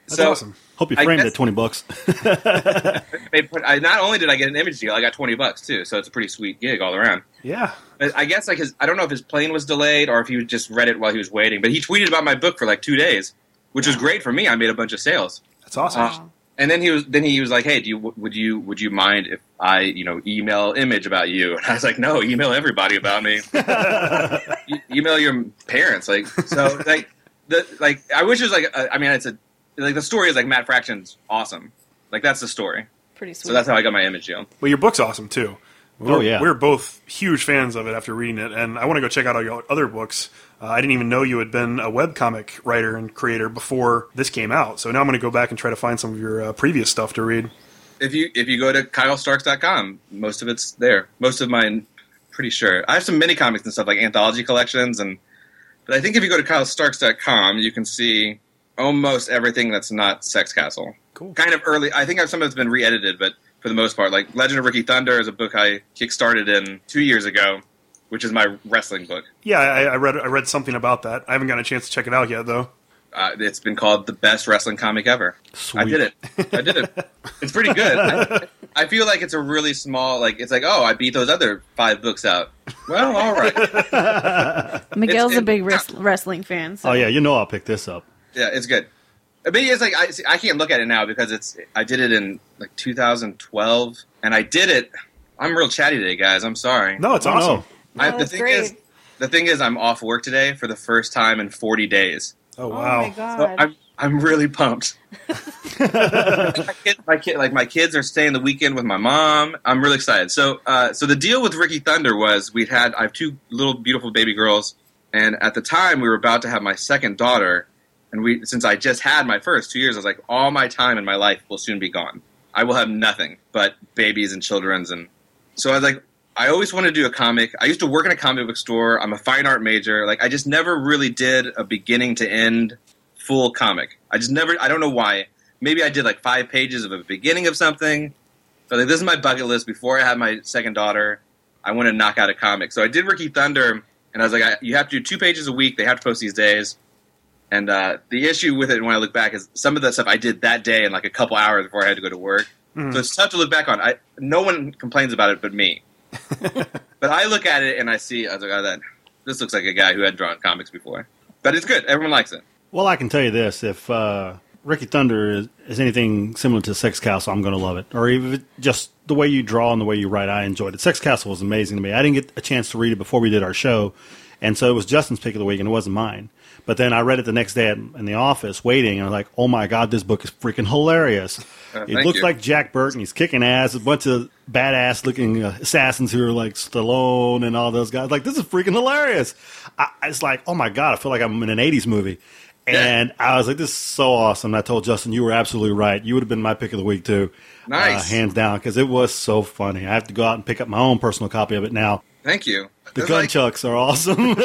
That's so awesome. Hope you I framed guess- it twenty bucks. *laughs* put. I, not only did I get an image deal, I got twenty bucks too. So it's a pretty sweet gig all around. Yeah. But I guess like his, I don't know if his plane was delayed or if he just read it while he was waiting. But he tweeted about my book for like two days, which was great for me. I made a bunch of sales. That's awesome. Uh, and then he was then he was like, "Hey, do you would you would you mind if I you know email image about you?" And I was like, "No, email everybody about me. *laughs* E- email your parents." Like so, like the like I wish it was like uh, I mean it's a like the story is like Matt Fraction's awesome. Like that's the story. Pretty sweet. So that's how I got my image deal. Well, your book's awesome too. We're, Oh, yeah. we're both huge fans of it after reading it, and I want to go check out all your other books. Uh, I didn't even know you had been a webcomic writer and creator before this came out, so now I'm going to go back and try to find some of your uh, previous stuff to read. If you if you go to kylestarks.com, most of it's there. Most of mine, pretty sure. I have some mini comics and stuff like anthology collections, and but I think if you go to kylestarks.com, you can see almost everything that's not Sex Castle. Cool. Kind of early. I think some of it's been re-edited, but for the most part, like Legend of Ricky Thunder is a book I kickstarted in two years ago, which is my wrestling book. Yeah, I, I read I read something about that. I haven't gotten a chance to check it out yet, though. Uh, it's been called the best wrestling comic ever. I did it. I did it. It's pretty good. *laughs* I, I feel like it's a really small. Like it's like, oh, I beat those other five books out. Well, all right. *laughs* Miguel's it's- a big wrest- wrestling fan. So. Oh yeah, you know I'll pick this up. Yeah, it's good. But it's like I, see, I can't look at it now because it's I did it in like 2012, and I did it. I'm real chatty today, guys. I'm sorry. No, it's Oh, awesome. No. I, Oh, the thing great. is, the thing is, I'm off work today for the first time in 40 days. Oh Oh wow! my So. I'm I'm really pumped. *laughs* my, kid, my kid, like my kids are staying the weekend with my mom. I'm really excited. So, uh, so the deal with Ricky Thunder was we had I have two little beautiful baby girls, and at the time we were about to have my second daughter, and we since I just had my first two years, I was like, all my time in my life will soon be gone. I will have nothing but babies and children's, and so I was like, I always wanted to do a comic. I used to work in a comic book store. I'm a fine art major. Like I just never really did a beginning to end full comic. I just never. I don't know why. Maybe I did like five pages of a beginning of something. But like, this is my bucket list. Before I had my second daughter, I want to knock out a comic. So I did Ricky Thunder, and I was like, I, you have to do two pages a week. They have to post these days. And uh, the issue with it when I look back is some of that stuff I did that day in like a couple hours before I had to go to work. Mhm. So it's tough to look back on. I no one complains about it but me. *laughs* but I look at it and I see I was like, oh, that this looks like a guy who had drawn comics before. But it's good. Everyone likes it. Well, I can tell you this: if uh, Ricky Thunder is, is anything similar to Sex Castle, I'm going to love it. Or even just the way you draw and the way you write, I enjoyed it. Sex Castle was amazing to me. I didn't get a chance to read it before we did our show, and so it was Justin's pick of the week, and it wasn't mine. But then I read it the next day in the office, waiting, and I was like, "Oh my god, this book is freaking hilarious!" Uh, it looks you. like Jack Burton. He's kicking ass. A bunch of badass looking uh, assassins who are like Stallone and all those guys. Like this is freaking hilarious. I, it's like, oh my god, I feel like I'm in an '80s movie. And I was like, this is so awesome. I told Justin, you were absolutely right. You would have been my pick of the week, too. Nice. Uh, hands down, because it was so funny. I have to go out and pick up my own personal copy of it now. Thank you. The There's like- gunchucks are awesome.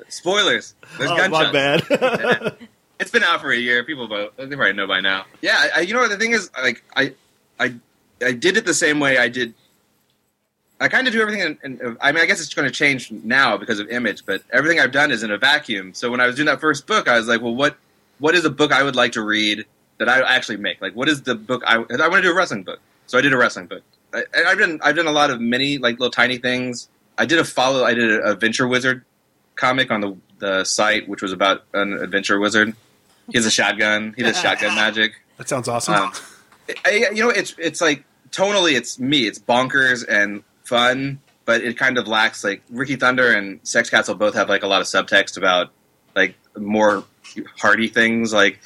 *laughs* spoilers. There's oh, gunchucks. my bad. *laughs* It's been out for a year. People they probably know by now. Yeah, I, you know what the thing is? Like I, I, I did it the same way I did. I kind of do everything. In, I mean, I guess it's going to change now because of image, but everything I've done is in a vacuum. So when I was doing that first book, I was like, well, what, what is a book I would like to read that I actually make? Like, what is the book I? I want to do a wrestling book, so I did a wrestling book. I, I've done, I've done a lot of mini, like little tiny things. I did a follow. I did a, a Venture Wizard comic on the the site, which was about an adventure wizard. He has a shotgun. He does *laughs* shotgun magic. That sounds awesome. Um, I, you know, it's it's like tonally, it's me. It's bonkers and fun, but it kind of lacks like Ricky Thunder and Sex Castle both have like a lot of subtext about like more hearty things. Like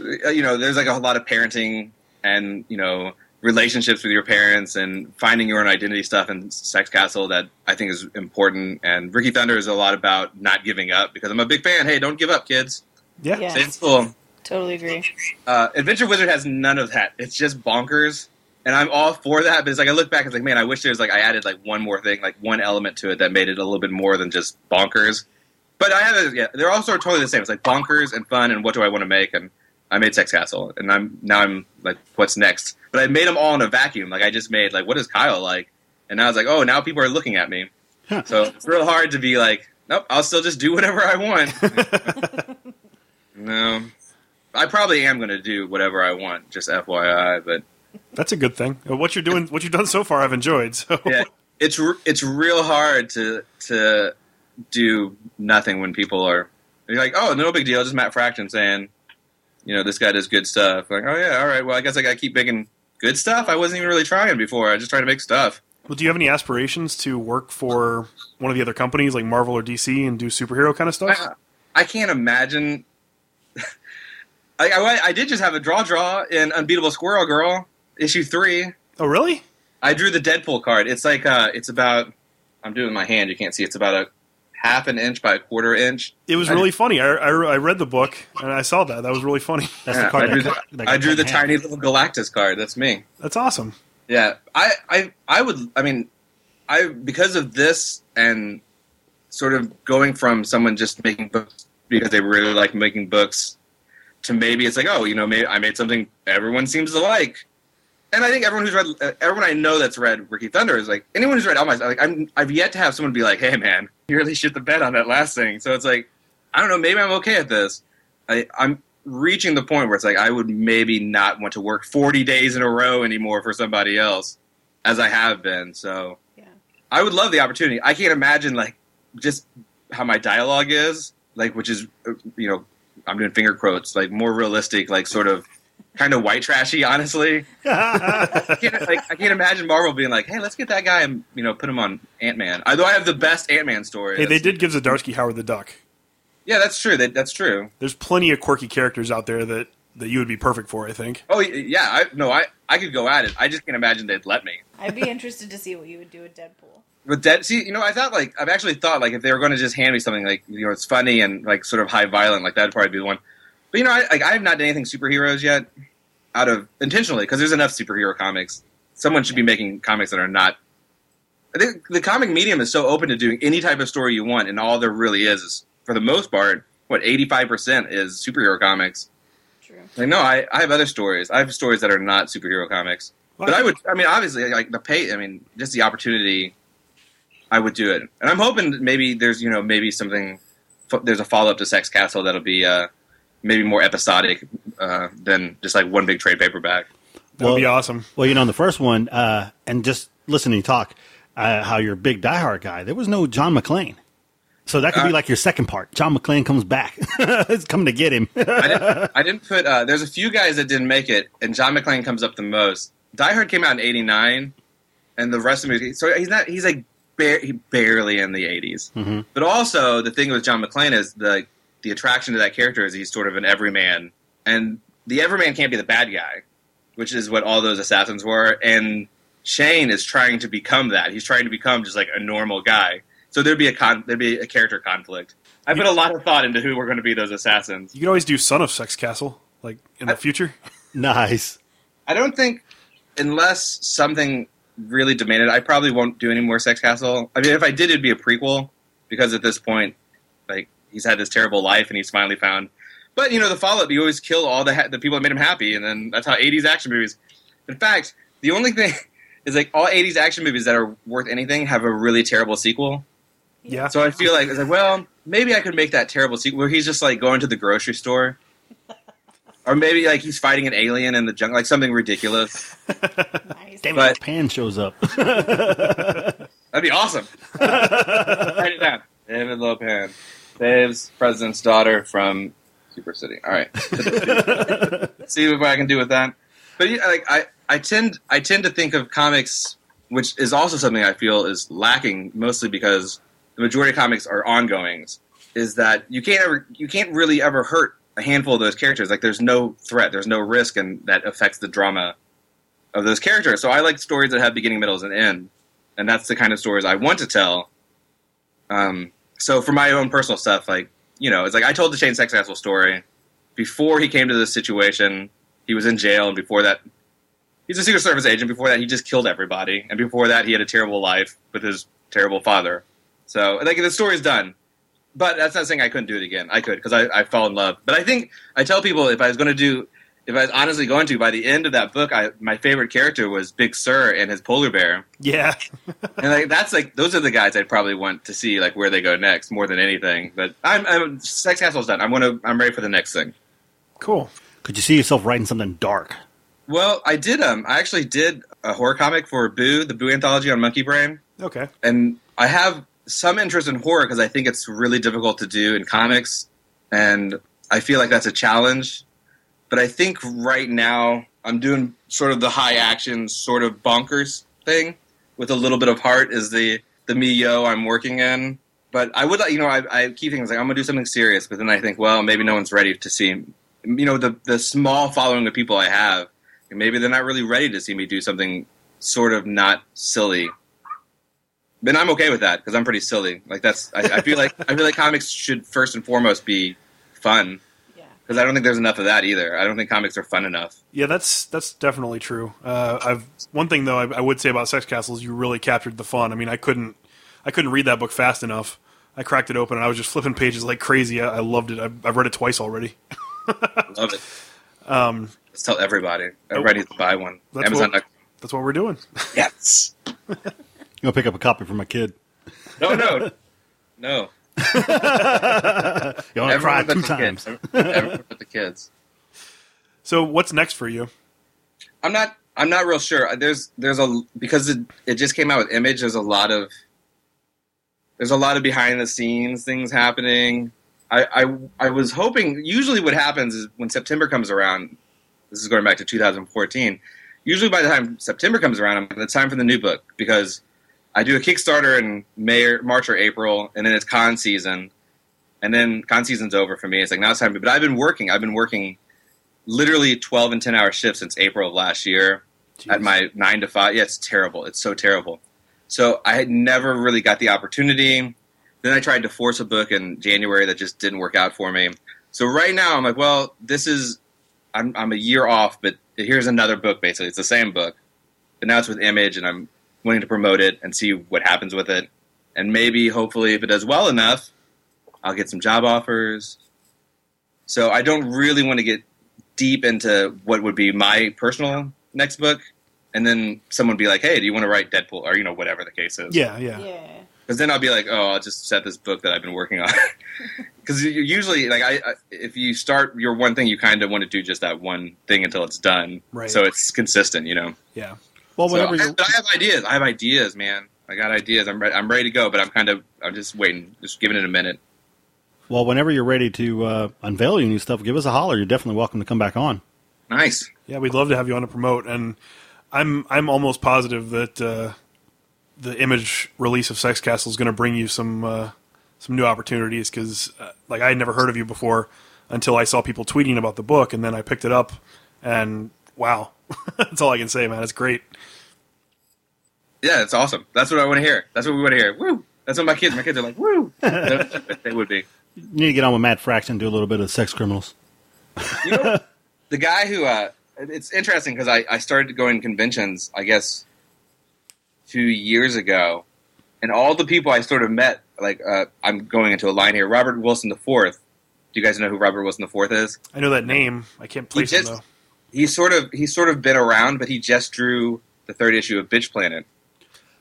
uh, you know, there's like a lot of parenting and you know relationships with your parents and finding your own identity stuff in Sex Castle that I think is important. And Ricky Thunder is a lot about not giving up because I'm a big fan. Hey, don't give up, kids. Yeah. Yeah. Stay in school. Totally agree. Uh, Adventure Wizard has none of that. It's just bonkers, and I'm all for that. But it's like I look back, and it's like, man, I wish there's like I added like one more thing, like one element to it that made it a little bit more than just bonkers. But I have, a, yeah, they're all sort of totally the same. It's like bonkers and fun, and what do I want to make? And I made Sex Castle, and I'm now I'm like, what's next? But I made them all in a vacuum. Like I just made like, what is Kyle like? And now it's like, oh, now people are looking at me. Huh. so it's real hard to be like, nope, I'll still just do whatever I want. *laughs* *laughs* no, I probably am going to do whatever I want. Just FYI, but That's a good thing. Uh, What you're doing, what you've done so far, I've enjoyed. So yeah, it's it's real hard to to do nothing when people are you're like, oh, no big deal, just Matt Fraction saying, you know, this guy does good stuff. Like, oh yeah, all right. Well, I guess I got to keep making good stuff. I wasn't even really trying before. I just tried to make stuff. Well, do you have any aspirations to work for one of the other companies like Marvel or DC and do superhero kind of stuff? I, I can't imagine. I, I, I did just have a draw draw in Unbeatable Squirrel Girl issue three. oh, really? I drew the Deadpool card. It's like uh, it's about. I'm doing my hand. You can't see. It's about a half an inch by a quarter inch. It was I- really funny. I, I, I read the book and I saw that. That was really funny. That's Yeah, the card. I drew, that the, got- that I drew the cut in half. tiny little Galactus card. That's me. That's awesome. Yeah, I, I, I would. I mean, I because of this and sort of going from someone just making books because they really like making books to maybe it's like, oh, you know, maybe I made something everyone seems to like. And I think everyone who's read, everyone I know that's read Ricky Thunder is like anyone who's read all my like I'm I've yet to have someone be like, hey man, *laughs* you really shit the bed on that last thing. So it's like, I don't know, maybe I'm okay at this. I, I'm reaching the point where it's like I would maybe not want to work 40 days in a row anymore for somebody else, as I have been. So Yeah. I would love the opportunity. I can't imagine like just how my dialogue is, like which is uh, you know I'm doing finger quotes, like more realistic, like sort of kind of white trashy. Honestly, *laughs* I can't, like, I can't imagine Marvel being like, hey, let's get that guy and you know put him on Ant Man. Although I have the best Ant Man story. Hey, they did give Zdarsky Howard the Duck. Yeah, that's true. That, that's true. There's plenty of quirky characters out there that, that you would be perfect for, I think. Oh yeah, I, no, I I could go at it. I just can't imagine they'd let me. I'd be interested to see what you would do with Deadpool. But Dead, see, you know, I thought like I've actually thought like if they were going to just hand me something like you know it's funny and like sort of high violent, like that'd probably be the one. But you know, I like I have not done anything superheroes yet, out of intentionally because there's enough superhero comics. Someone should be making comics that are not. I think the comic medium is so open to doing any type of story you want, and all there really is is, for the most part, what eighty five percent is superhero comics. True. Like no, I, I have other stories. I have stories that are not superhero comics. But I would, I mean, obviously, like the pay, I mean, just the opportunity, I would do it. And I'm hoping maybe there's, you know, maybe something, there's a follow up to Sex Castle that'll be uh, maybe more episodic uh, than just like one big trade paperback. That would be awesome. Well, you know, in the first one, uh, and just listening you talk, uh, how you're a big diehard guy, there was no John McClane. So that could be Uh, like your second part. John McClane comes back. *laughs* it's coming to get him. I didn't, I didn't put, uh, there's a few guys that didn't make it, and John McClane comes up the most. Die Hard came out in 89, and the rest of the movie, so he's not, he's like bare, he barely in the 80s. Mhm. But also, the thing with John McClane is the the attraction to that character is he's sort of an everyman, and the everyman can't be the bad guy, which is what all those assassins were. And Shane is trying to become that. He's trying to become just like a normal guy. So there'd be a con- there'd be a character conflict. I put a lot of thought into who were going to be those assassins. You could always do Son of Sex Castle, like in the I- future. *laughs* nice. I don't think unless something really demanded, I probably won't do any more Sex Castle. I mean, if I did, it'd be a prequel because at this point, like he's had this terrible life and he's finally found. But you know, the follow up, you always kill all the ha- the people that made him happy, and then that's how '80s action movies. In fact, the only thing *laughs* is like all '80s action movies that are worth anything have a really terrible sequel. Yeah. So I feel like it's like, well, maybe I could make that terrible sequel where he's just like going to the grocery store. Or maybe like he's fighting an alien in the jungle, like something ridiculous. Nice. *laughs* Damn But- it, Pan shows up. *laughs* That'd be awesome. Write it down. David Lo Pan saves president's daughter from Super City. All right. *laughs* See what I can do with that. But yeah, like I, I tend I tend to think of comics, which is also something I feel is lacking, mostly because the majority of comics are ongoings. Is that you can't ever you can't really ever hurt a handful of those characters. Like there's no threat, there's no risk, and that affects the drama of those characters. So I like stories that have beginning, middles, and end and that's the kind of stories I want to tell. Um, so for my own personal stuff, like you know, it's like I told the Shane Sex Castle story before he came to this situation. He was in jail, and before that, he's a Secret Service agent. Before that, he just killed everybody, and before that, he had a terrible life with his terrible father. So like the story's done. But that's not saying I couldn't do it again. I could because I, I fell in love. But I think I tell people if I was going to do, if I was honestly going to, by the end of that book, I, my favorite character was Big Sur and his polar bear Yeah. *laughs* and like that's like those are the guys I'd probably want to see like where they go next more than anything. But I'm, I'm Sex Castle's done. I'm gonna I'm ready for the next thing. cool. Could you see yourself writing something dark? Well, I did um I actually did a horror comic for Boo, the Boo anthology on Monkeybrain, Okay. and I have some interest in horror because I think it's really difficult to do in comics, and I feel like that's a challenge. but I think right now I'm doing sort of the high action, sort of bonkers thing with a little bit of heart is the the me yo I'm working in. But I would, like- you know, I, I keep things like I'm gonna do something serious, but then I think, well, maybe no one's ready to see, you know, the the small following of people I have, maybe they're not really ready to see me do something sort of not silly. But I'm okay with that because I'm pretty silly. Like that's, I, I feel like I feel like comics should first and foremost be fun Yeah. because I don't think there's enough of that either. I don't think comics are fun enough. Yeah, that's that's definitely true. Uh, I've one thing though I, I would say about Sex Castles, you really captured the fun. I mean, I couldn't I couldn't read that book fast enough. I cracked it open and I was just flipping pages like crazy. I, I loved it. I've, I've read it twice already. *laughs* Love it. Um, Let's tell everybody. Everybody needs to buy one. That's Amazon. what, that's what we're doing. Yes. *laughs* Go pick up a copy for my kid. No, no, no. You want to cry Everyone but two the times. kids. Everyone but the kids. *laughs* So what's next for you? I'm not. I'm not real sure. There's there's a because it it just came out with Image. There's a lot of there's a lot of behind the scenes things happening. I, I I was hoping. Usually, what happens is when September comes around. This is going back to 2014. Usually, by the time September comes around, I'm, it's time for the new book because I do a Kickstarter in May, or, March, or April, and then it's con season, and then con season's over for me. It's like now it's time. to- But I've been working. I've been working literally 12 and 10 hour shifts since April of last year at my nine to five. Yeah, it's terrible. It's so terrible. So I had never really got the opportunity. Then I tried to force a book in January that just didn't work out for me. So right now I'm like, well, this is I'm I'm a year off, but here's another book. Basically, it's the same book, but now it's with Image, and I'm wanting to promote it and see what happens with it, and maybe hopefully if it does well enough, I'll get some job offers. So I don't really want to get deep into what would be my personal next book, and then someone be like, "Hey, do you want to write Deadpool?" or you know whatever the case is. Yeah, yeah. Yeah. Because then I'll be like, "Oh, I'll just set this book that I've been working on." *laughs* Because usually, like, I, I if you start your one thing, you kind of want to do just that one thing until it's done, Right. so it's consistent, you know. Yeah. Well, So, whenever I, you but I have ideas. I have ideas, man. I got ideas. I'm re- I'm ready to go, but I'm kind of I'm just waiting, just giving it a minute. well, whenever you're ready to uh, unveil your new stuff, give us a holler. You're definitely welcome to come back on. Nice. Yeah, we'd love to have you on to promote, and I'm I'm almost positive that uh, the image release of Sex Castle is going to bring you some uh, some new opportunities because uh, like I had never heard of you before until I saw people tweeting about the book, and then I picked it up, and wow, *laughs* that's all I can say, man. It's great. Yeah, it's awesome. That's what I want to hear. That's what we want to hear. Woo! That's what my kids. My kids are like, woo. *laughs* they would be. You need to get on with Matt Fraction and do a little bit of sex criminals. *laughs* You know, the guy who uh, it's interesting because I, I started going to conventions, I guess, two years ago, and all the people I sort of met, like uh, I'm going into a line here. Robert Wilson the Fourth. Do you guys know who Robert Wilson the Fourth is? I know that name. I can't place just- him though. He's sort of he's sort of been around, but he just drew the third issue of Bitch Planet.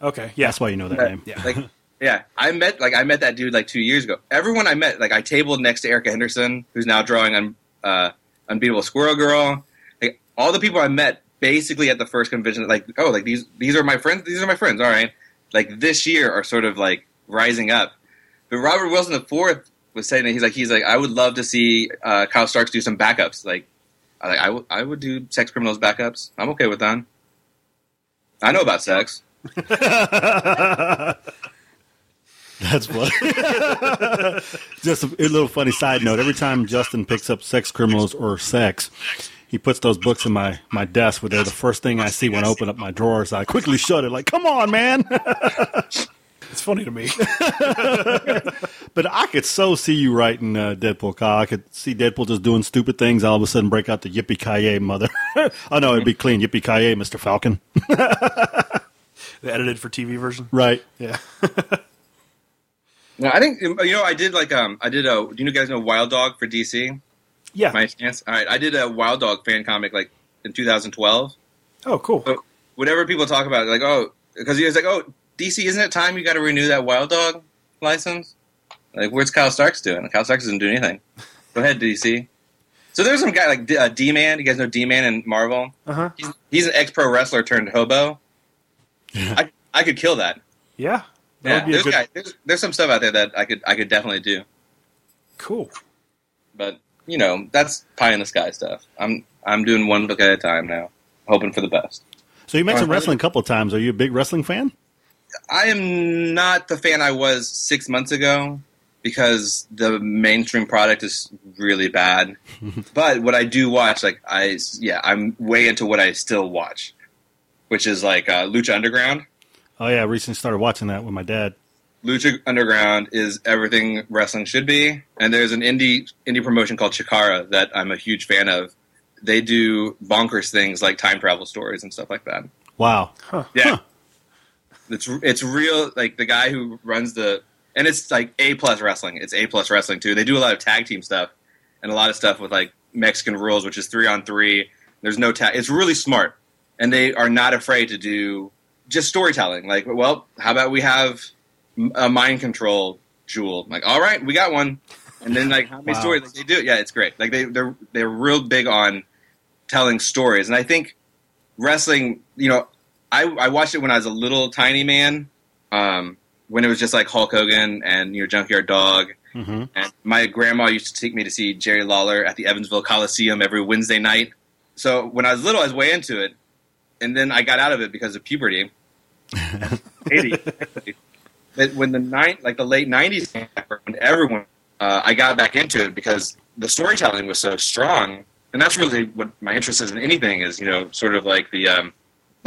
Okay, yeah, That's why you know that name. yeah. Like, *laughs* yeah, I met like I met that dude like two years ago. Everyone I met, like I tabled next to Erica Henderson, who's now drawing on uh, Unbeatable Squirrel Girl. Like all the people I met basically at the first convention, like oh, like these these are my friends. These are my friends. All right, like this year are sort of like rising up. But Robert Wilson the fourth was saying that he's like he's like I would love to see uh, Kyle Starks do some backups. Like I I would would do sex criminals backups. I'm okay with that. I know about sex. *laughs* That's what. *laughs* Just a, a little funny side note. Every time Justin picks up sex criminals or sex, he puts those books in my, my desk where they're the first thing I see when I open up my drawers. I quickly shut it, like, come on, man. *laughs* it's funny to me. *laughs* but I could so see you writing uh, Deadpool, Kyle. I could see Deadpool just doing stupid things, all of a sudden break out the yippee ki mother. *laughs* oh, no, it'd be clean. Yippee ki Mr. Falcon. *laughs* the edited for TV version. Right. Yeah. No, I think you know I did like um I did a do you guys know Wild Dog for DC? Yeah. My chance. All right, I did a Wild Dog fan comic like in 2012. oh, cool. But whenever people talk about it, like oh because he was like oh DC isn't it time you got to renew that Wild Dog license? Like where's Kyle Starks doing? Kyle Starks doesn't do anything. *laughs* Go ahead DC. So there's some guy like D- uh, D-Man. You guys know D-Man in Marvel? Uh huh. He's, he's an ex-pro wrestler turned hobo. I I could kill that. Yeah. That Yeah, would be a there's, good. guy, there's there's some stuff out there that I could I could definitely do. Cool. But you know, that's pie in the sky stuff. I'm I'm doing one book at a time now, hoping for the best. So you mentioned wrestling a couple of times. Are you a big wrestling fan? I am not the fan I was six months ago because the mainstream product is really bad. *laughs* but what I do watch, like I, yeah, I'm way into what I still watch, which is like uh, Lucha Underground. Oh yeah, I recently started watching that with my dad. Lucha Underground is everything wrestling should be, and there's an indie indie promotion called Chikara that I'm a huge fan of. They do bonkers things like time travel stories and stuff like that. Wow. Yeah, Huh. It's it's real. Like the guy who runs the and it's like A plus wrestling. It's A plus wrestling too. They do a lot of tag team stuff and a lot of stuff with like Mexican rules, which is three on three. There's no tag. It's really smart, and they are not afraid to do just storytelling. Like, well, how about we have a mind control jewel? Like, all right, we got one. And then like how many Wow. stories like, they do? Yeah, it's great. Like they they're they're real big on telling stories, and I think wrestling. You know, I I watched it when I was a little tiny man, um, when it was just like Hulk Hogan and you know Junkyard Dog. hmm And my grandma used to take me to see Jerry Lawler at the Evansville Coliseum every Wednesday night. So when I was little, I was way into it, and then I got out of it because of puberty. *laughs* Eighty. But when the nine, like the late nineties, when everyone, uh, I got back into it because the storytelling was so strong, and that's really what my interest is in anything is you know sort of like the um,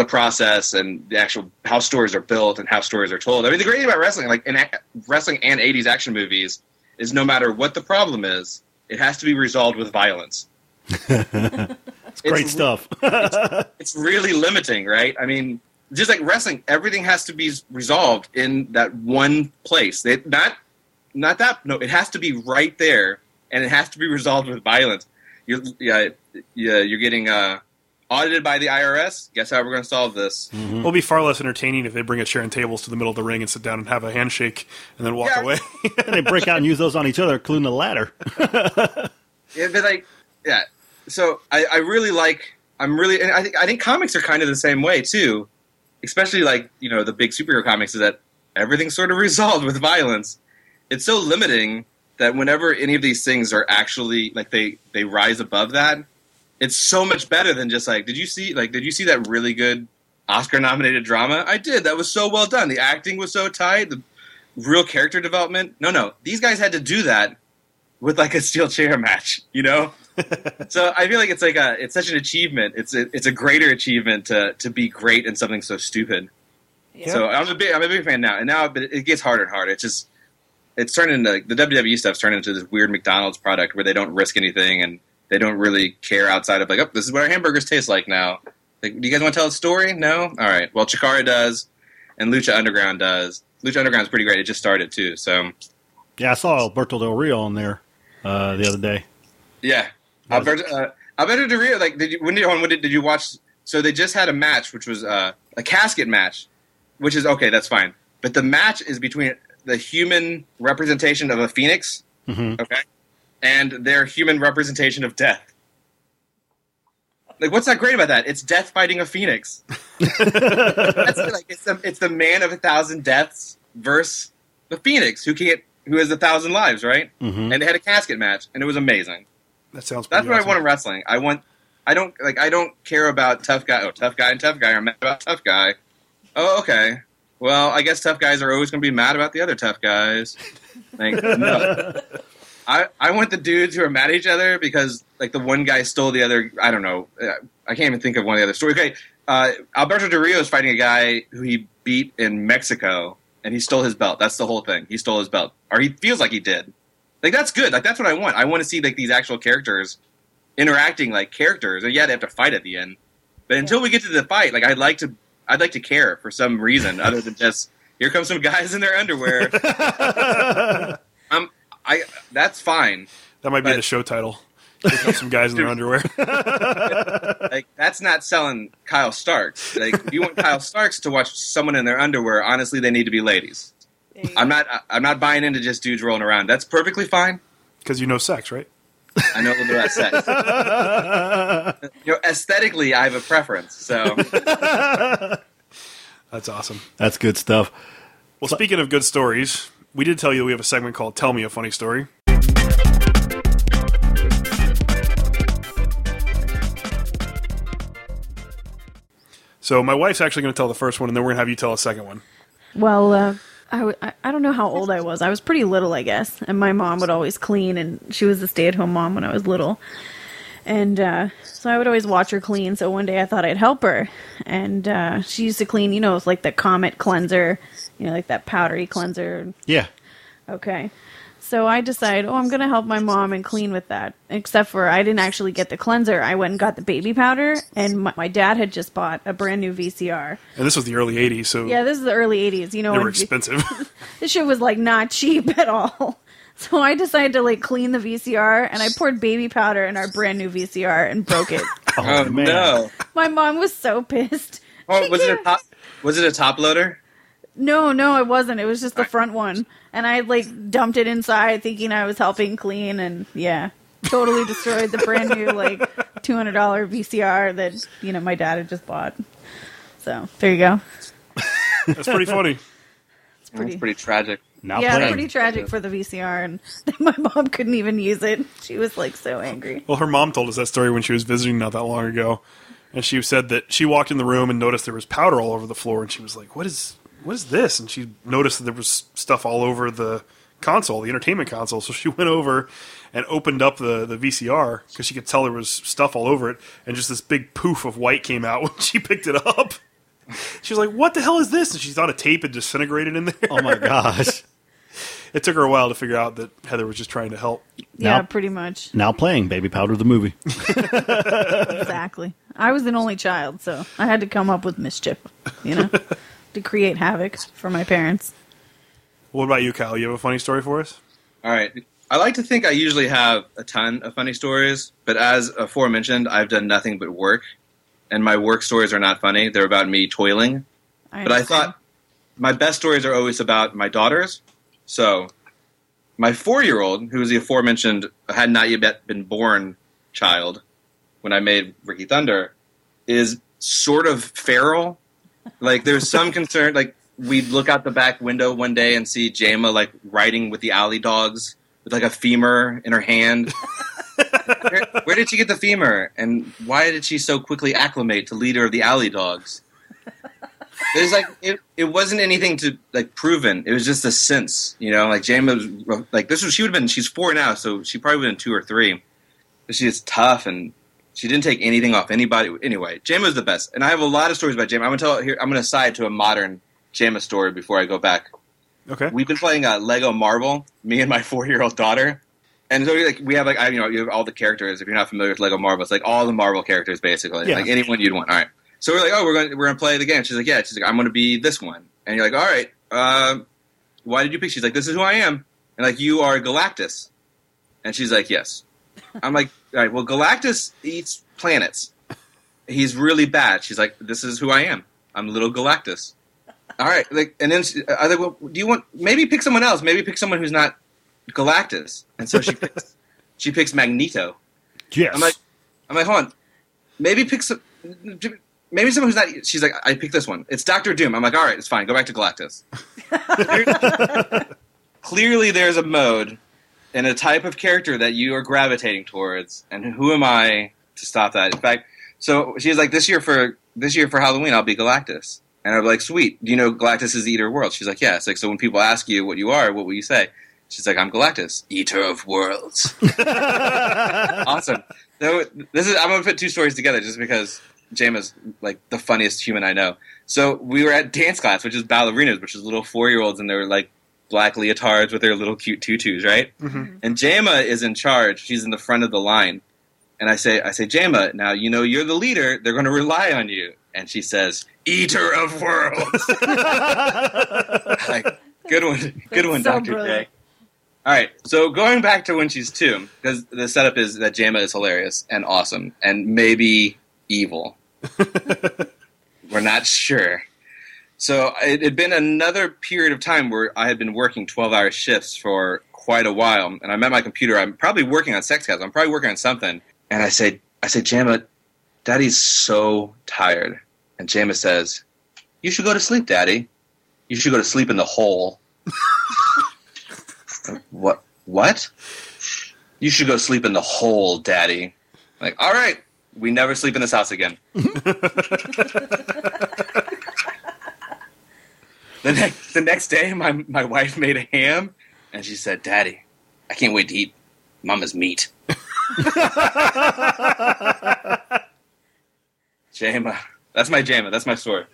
the process and the actual how stories are built and how stories are told. I mean, the great thing about wrestling, like in a- wrestling and '80s action movies, is no matter what the problem is, it has to be resolved with violence. *laughs* It's great re- stuff. *laughs* It's really limiting, right? I mean, just like wrestling, everything has to be resolved in that one place. It, not, not that. No, it has to be right there, and it has to be resolved with violence. You're, yeah, yeah, you're getting uh, audited by the IRS. Guess how we're going to solve this? Mm-hmm. It'll be far less entertaining if they bring a chair and tables to the middle of the ring and sit down and have a handshake and then walk Yeah. away. *laughs* *laughs* and they break out and use those on each other, including the ladder. *laughs* Yeah, but like, yeah. So I, I really like. I'm really, and I think I think comics are kind of the same way too. Especially like you know the big superhero comics is that everything's sort of resolved with violence. It's so limiting that whenever any of these things are actually like they they rise above that, it's so much better than just like did you see like did you see that really good Oscar nominated drama? I did. That was so well done. The acting was so tight. The real character development. No, no, these guys had to do that with like a steel chair match, you know. *laughs* so I feel like it's like a it's such an achievement. It's a, it's a greater achievement to to be great in something so stupid. Yeah. So I'm a big I'm a big fan now, and now but it gets harder and harder. It's just it's turned into the WWE stuff's turned into this weird McDonald's product where they don't risk anything and they don't really care outside of like oh this is what our hamburgers taste like now. Like, do you guys want to tell a story? No. All right. Well, Chikara does, and Lucha Underground does. Lucha Underground's pretty great. It just started too. So Yeah, I saw Alberto Del Rio on there uh, the other day. Yeah, Alberto, uh, Alberto Del Rio. Like, did you when did, when did did you watch? So they just had a match, which was uh, a casket match, which is okay. That's fine. But the match is between the human representation of a phoenix, Mhm. okay, and their human representation of death. Like, what's not great about that? It's death fighting a phoenix. *laughs* That's like it's the, it's the man of a thousand deaths versus the phoenix who can't who has a thousand lives, right? Mhm. And they had a casket match, and it was amazing. that sounds That's pretty what I want in wrestling. I want. I don't like. I don't care about tough guy. Oh, tough guy and tough guy are mad about tough guy. Oh, okay. Well, I guess tough guys are always going to be mad about the other tough guys. Like, no. *laughs* I I want the dudes who are mad at each other because like the one guy stole the other. I don't know. Uh, I can't even think of one of the other stories. Okay, uh, Alberto Del Rio is fighting a guy who he beat in Mexico, and he stole his belt. That's the whole thing. He stole his belt, or he feels like he did. Like that's good. Like that's what I want. I want to see like these actual characters interacting like characters. And yeah, they have to fight at the end. But until we get to the fight, like I'd like to, I'd like to care for some reason other than just here come some guys in their underwear. *laughs* *laughs* I that's fine. That might be But- the show title. Here some guys in their underwear. *laughs* Like that's not selling Kyle Starks. Like if you want Kyle Starks to watch someone in their underwear, honestly, they need to be ladies. I'm not. I'm not buying into just dudes rolling around. That's perfectly fine. Because you know sex, right? I know a little bit about sex. *laughs* you know, aesthetically, I have a preference. So *laughs* That's awesome. That's good stuff. Well, speaking of good stories, we did tell you that we have a segment called Tell Me a Funny Story. So my wife's actually going to tell the first one, and then we're going to have you tell a second one. Well, uh, I, w- I don't know how old I was. I was pretty little, I guess. And my mom would always clean, and she was a stay at home mom when I was little. And uh, so I would always watch her clean. So one day I thought I'd help her. And uh, she used to clean, you know, with like the Comet cleanser you know, like that powdery cleanser. Yeah. Okay. So I decide, oh, I'm going to help my mom and clean with that. Except for I didn't actually get the cleanser. I went and got the baby powder, and my, my dad had just bought a brand new VCR. And this was the early '80s, so Yeah, this is the early 80s. You know, they were expensive. *laughs* *laughs* this shit was like not cheap at all. *laughs* So I decided to like clean the VCR and I poured baby powder in our brand new VCR and broke it. Oh, Oh, man. no! My mom was so pissed. Oh, She was it a top? Was it a top loader? No, no, it wasn't. It was just the front one. And I like dumped it inside thinking I was helping clean and yeah. Totally destroyed the brand new like two hundred dollar VCR that, you know, my dad had just bought. So there you go. That's pretty funny. It's pretty, That's pretty tragic. Now yeah, playing. pretty tragic for the VCR and *laughs* my mom couldn't even use it. She was like so angry. Well, her mom told us that story when she was visiting not that long ago, and she said that she walked in the room and noticed there was powder all over the floor, and she was like, "What is what is this?" And she noticed that there was stuff all over the console, the entertainment console. So she *laughs* went over and opened up the the VCR because she could tell there was stuff all over it, and just this big poof of white came out *laughs* when she picked it up. *laughs* She was like, "What the hell is this?" And she thought a tape had disintegrated in there. Oh my gosh. It took her a while to figure out that Heather was just trying to help. Yeah, Now- pretty much. now playing Baby Powder the movie. Exactly. I was an only child, so I had to come up with mischief, you know, to create havoc for my parents. What about you, Kyle? You have a funny story for us? All right. I like to think I usually have a ton of funny stories, but as aforementioned, I've done nothing but work, and my work stories are not funny. They're about me toiling. I But I thought my best stories are always about my daughters. So, my four year old, who was the aforementioned, had not yet been born child when I made Ricky Thunder, is sort of feral. Like, there's some concern. Like, we'd look out the back window one day and see Jama, like, riding with the alley dogs with, like, a femur in her hand. where, where did she get the femur? And why did she so quickly acclimate to leader of the alley dogs? There's like it, it wasn't anything to like proven. It was just a sense, you know. Like Jama was like this was she would have been. She's four now, so she probably would have been two or three. But she's tough and she didn't take anything off anybody. Anyway, Jama was the best, and I have a lot of stories about Jama. I'm gonna tell here. I'm gonna side to a modern Jama story before I go back. Okay. We've been playing uh, Lego Marvel, me and my *laughs* four year old daughter. And so like we have like I you know you have all the characters. If you're not familiar with Lego Marvel, it's like all the Marvel characters basically, Yeah. like anyone you'd want. All right. So we're like, oh, we're going to we're going to play the game. She's like, yeah. She's like, I'm going to be this one. And you're like, all right. Uh, why did you pick? She's like, this is who I am. And like, you are Galactus. And she's like, yes. I'm like, all right. Well, Galactus eats planets. He's really bad. She's like, this is who I am. I'm little Galactus. All right. Like, and then she, I was like, well, do you want maybe pick someone else? Maybe pick someone who's not Galactus. And so she picks, she picks Magneto. Yes. I'm like, I'm like, hold on. Maybe pick some. Maybe someone who's not. She's like, I picked this one. It's Doctor Doom. I'm like, all right, it's fine. Go back to Galactus. *laughs* Clearly, there's a mode and a type of character that you are gravitating towards, and who am I to stop that? In fact, so she's like, this year for this year for Halloween, I'll be Galactus. And I'm like, sweet. Do you know Galactus is the eater of worlds? She's like, yeah. It's like, so when people ask you what you are, what will you say? She's like, I'm Galactus, eater of worlds. *laughs* awesome. So this is I'm gonna put two stories together just because Jama's like the funniest human I know. So we were at dance class, which is ballerinas, which is little four year olds, and they're like black leotards with their little cute tutus, right? Mm-hmm. And Jama is in charge. She's in the front of the line. And I say, I say, Jama, now you know you're the leader. They're going to rely on you. And she says, "Eater of worlds." *laughs* *laughs* like, good one, good one, so Doctor J. All right, so going back to when she's two, because the setup is that Jama is hilarious and awesome, and maybe evil. *laughs* We're not sure. So it had been another period of time where I had been working twelve-hour shifts for quite a while, and I'm at my computer. I'm probably working on sex cats. I'm probably working on something, and I say, I say, Jama, Daddy's so tired, and Jama says, "You should go to sleep, Daddy. You should go to sleep in the hole." *laughs* what? What? You should go sleep in the hole, Daddy. Like, all right, We never sleep in this house again. *laughs* the next the next day, my my wife made a ham, and she said, "Daddy, I can't wait to eat Mama's meat." *laughs* Jama, that's my Jama. That's my story.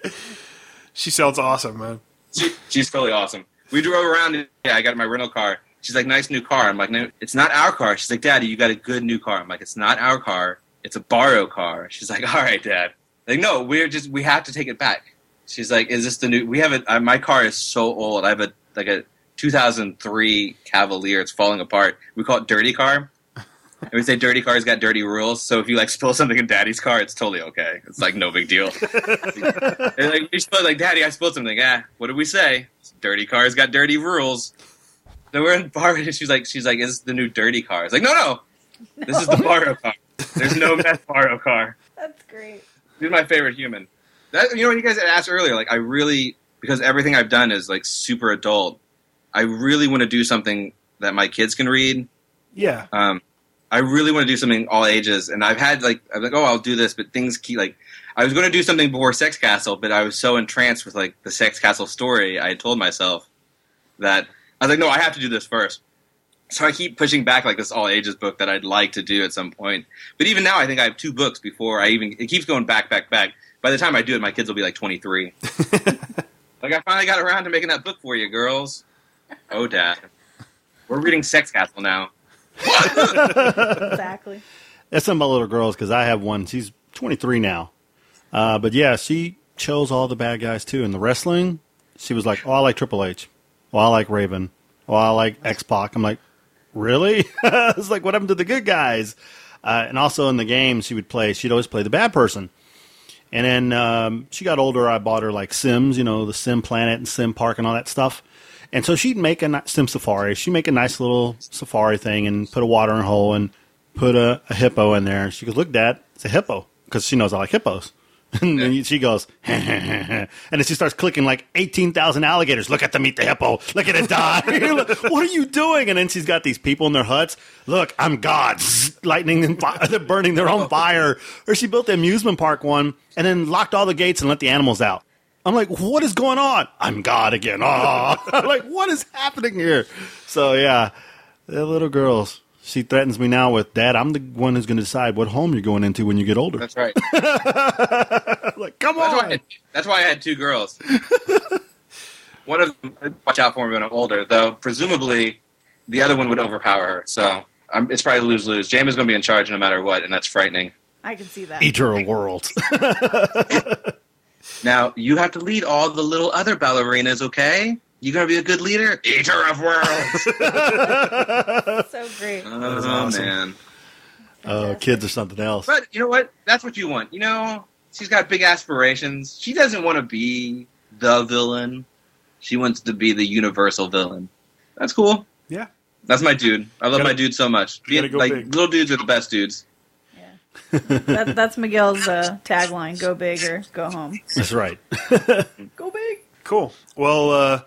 She sounds awesome, man. She, she's totally awesome. We drove around. And, yeah, I got my rental car. She's like, "Nice new car." I'm like, "No, it's not our car." She's like, "Daddy, you got a good new car." I'm like, "It's not our car. It's a borrow car." She's like, "All right, Dad." Like, no, we're just we have to take it back. She's like, "Is this the new?" We have a uh, my car is so old. I have a like a 2003 Cavalier. It's falling apart. We call it dirty car. *laughs* And we say dirty car's got dirty rules. So if you like spill something in Daddy's car, it's totally okay. It's like no big deal. *laughs* and like we spilled like Daddy, I spilled something. Ah, what did we say? Dirty car's got dirty rules. Then we're in bar. and She's like, she's like, is this the new dirty car? It's like, no, no, no. this is the borrow car. There's no *laughs* meth borrow car. That's great. He's my favorite human. That you know, when you guys asked earlier, like I really because everything I've done is like super adult. I really want to do something that my kids can read. Yeah. Um, I really want to do something all ages, and I've had like I'm like, oh, I'll do this, but things keep like I was going to do something before Sex Castle, but I was so entranced with like the Sex Castle story. I had told myself that I was like, no, I have to do this first. So I keep pushing back like this all ages book that I'd like to do at some point. But even now, I think I have two books before I even. It keeps going back, back, back. By the time I do it, my kids will be like 23. *laughs* like I finally got around to making that book for you, girls. Oh, Dad, we're reading Sex Castle now. Exactly. That's some of my little girls because I have one. She's 23 now. Uh, but yeah, she chose all the bad guys too. In the wrestling, she was like, "Oh, I like Triple H. Oh, I like Raven. Oh, I like X Pac." I'm like, "Really?" *laughs* it's like, what happened to the good guys? Uh, and also in the game, she would play. She'd always play the bad person. And then um, she got older. I bought her like Sims, you know, the Sim Planet and Sim Park and all that stuff. And so she'd make a Sim Safari. She'd make a nice little safari thing and put a watering hole and put a, a hippo in there. And She goes, "Look, Dad, it's a hippo," because she knows I like hippos. *laughs* And then she goes, *laughs* and then she starts clicking like 18,000 alligators. Look at them eat the hippo. Look at it die. *laughs* what are you doing? And then she's got these people in their huts. Look, I'm God. Lightning and fire. They're burning their own fire. Or she built the amusement park one and then locked all the gates and let the animals out. I'm like, what is going on? I'm God again. Oh, like, what is happening here? So yeah, they're little girls. She threatens me now with, Dad, I'm the one who's going to decide what home you're going into when you get older. That's right. I'm *laughs* like, come That's why, on. had, that's why I had two girls. *laughs* one of them, watch out for me when I'm older, though. Presumably, the other one would overpower her. So um, it's probably lose lose. James is going to be in charge no matter what, and that's frightening. I can see that. Eat her world. *laughs* Now you have to lead all the little other ballerinas. Okay, you gotta be a good leader. Eater of worlds. *laughs* *laughs* so great. oh awesome. man. Oh, kids are something else. But you know what? That's what you want. You know, she's got big aspirations. She doesn't want to be the villain. She wants to be the universal villain. That's cool. Yeah. That's my dude. I love Gotta- my dude so much. Being, go like big. little dudes are the best dudes. Yeah. that, that's Miguel's uh, tagline: "Go big or go home." That's right. *laughs* Go big. Cool. Well, uh,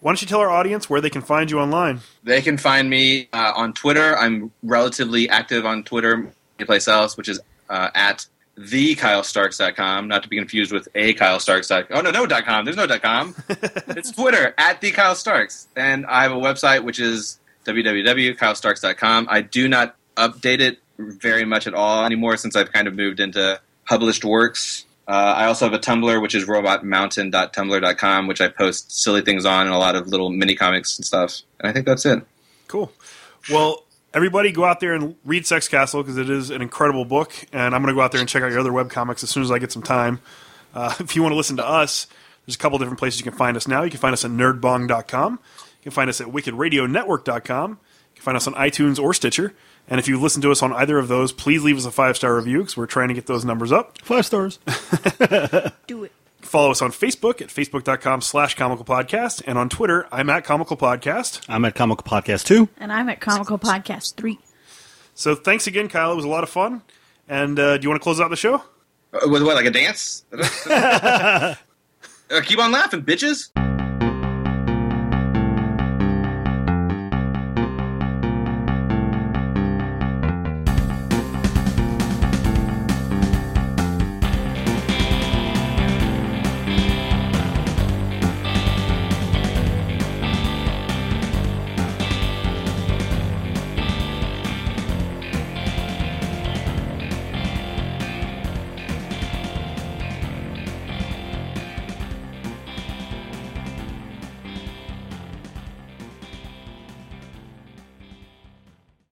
why don't you tell our audience where they can find you online? They can find me uh, on Twitter. I'm relatively active on Twitter. Anyplace else, which is uh, at thekylestarks.com, not to be confused with a Kyle Starks. Oh no, no dot com. There's no dot com. *laughs* it's Twitter at the Kyle Starks, and I have a website which is www.kylestarks.com. I do not update it very much at all anymore since I've kind of moved into published works. Uh, I also have a Tumblr, which is robotmountain.tumblr.com, which I post silly things on and a lot of little mini comics and stuff. And I think that's it. Cool. Well, everybody go out there and read Sex Castle because it is an incredible book, and I'm going to go out there and check out your other web comics as soon as I get some time. Uh, *laughs* if you want to listen to us, there's a couple different places you can find us now. You can find us at nerdbong.com. You can find us at wickedradionetwork.com. You can find us on iTunes or Stitcher. And if you listen to us on either of those, please leave us a five star review because we're trying to get those numbers up. Five stars. *laughs* Do it. Follow us on Facebook at facebook.com slash comical podcast. And on Twitter, I'm at comical podcast. I'm at Comical Podcast 2. And I'm at Comical Podcast Three. So thanks again, Kyle. It was a lot of fun. And uh, do you want to close out the show? Uh, With what, like a dance? *laughs* *laughs* uh, keep on laughing, bitches.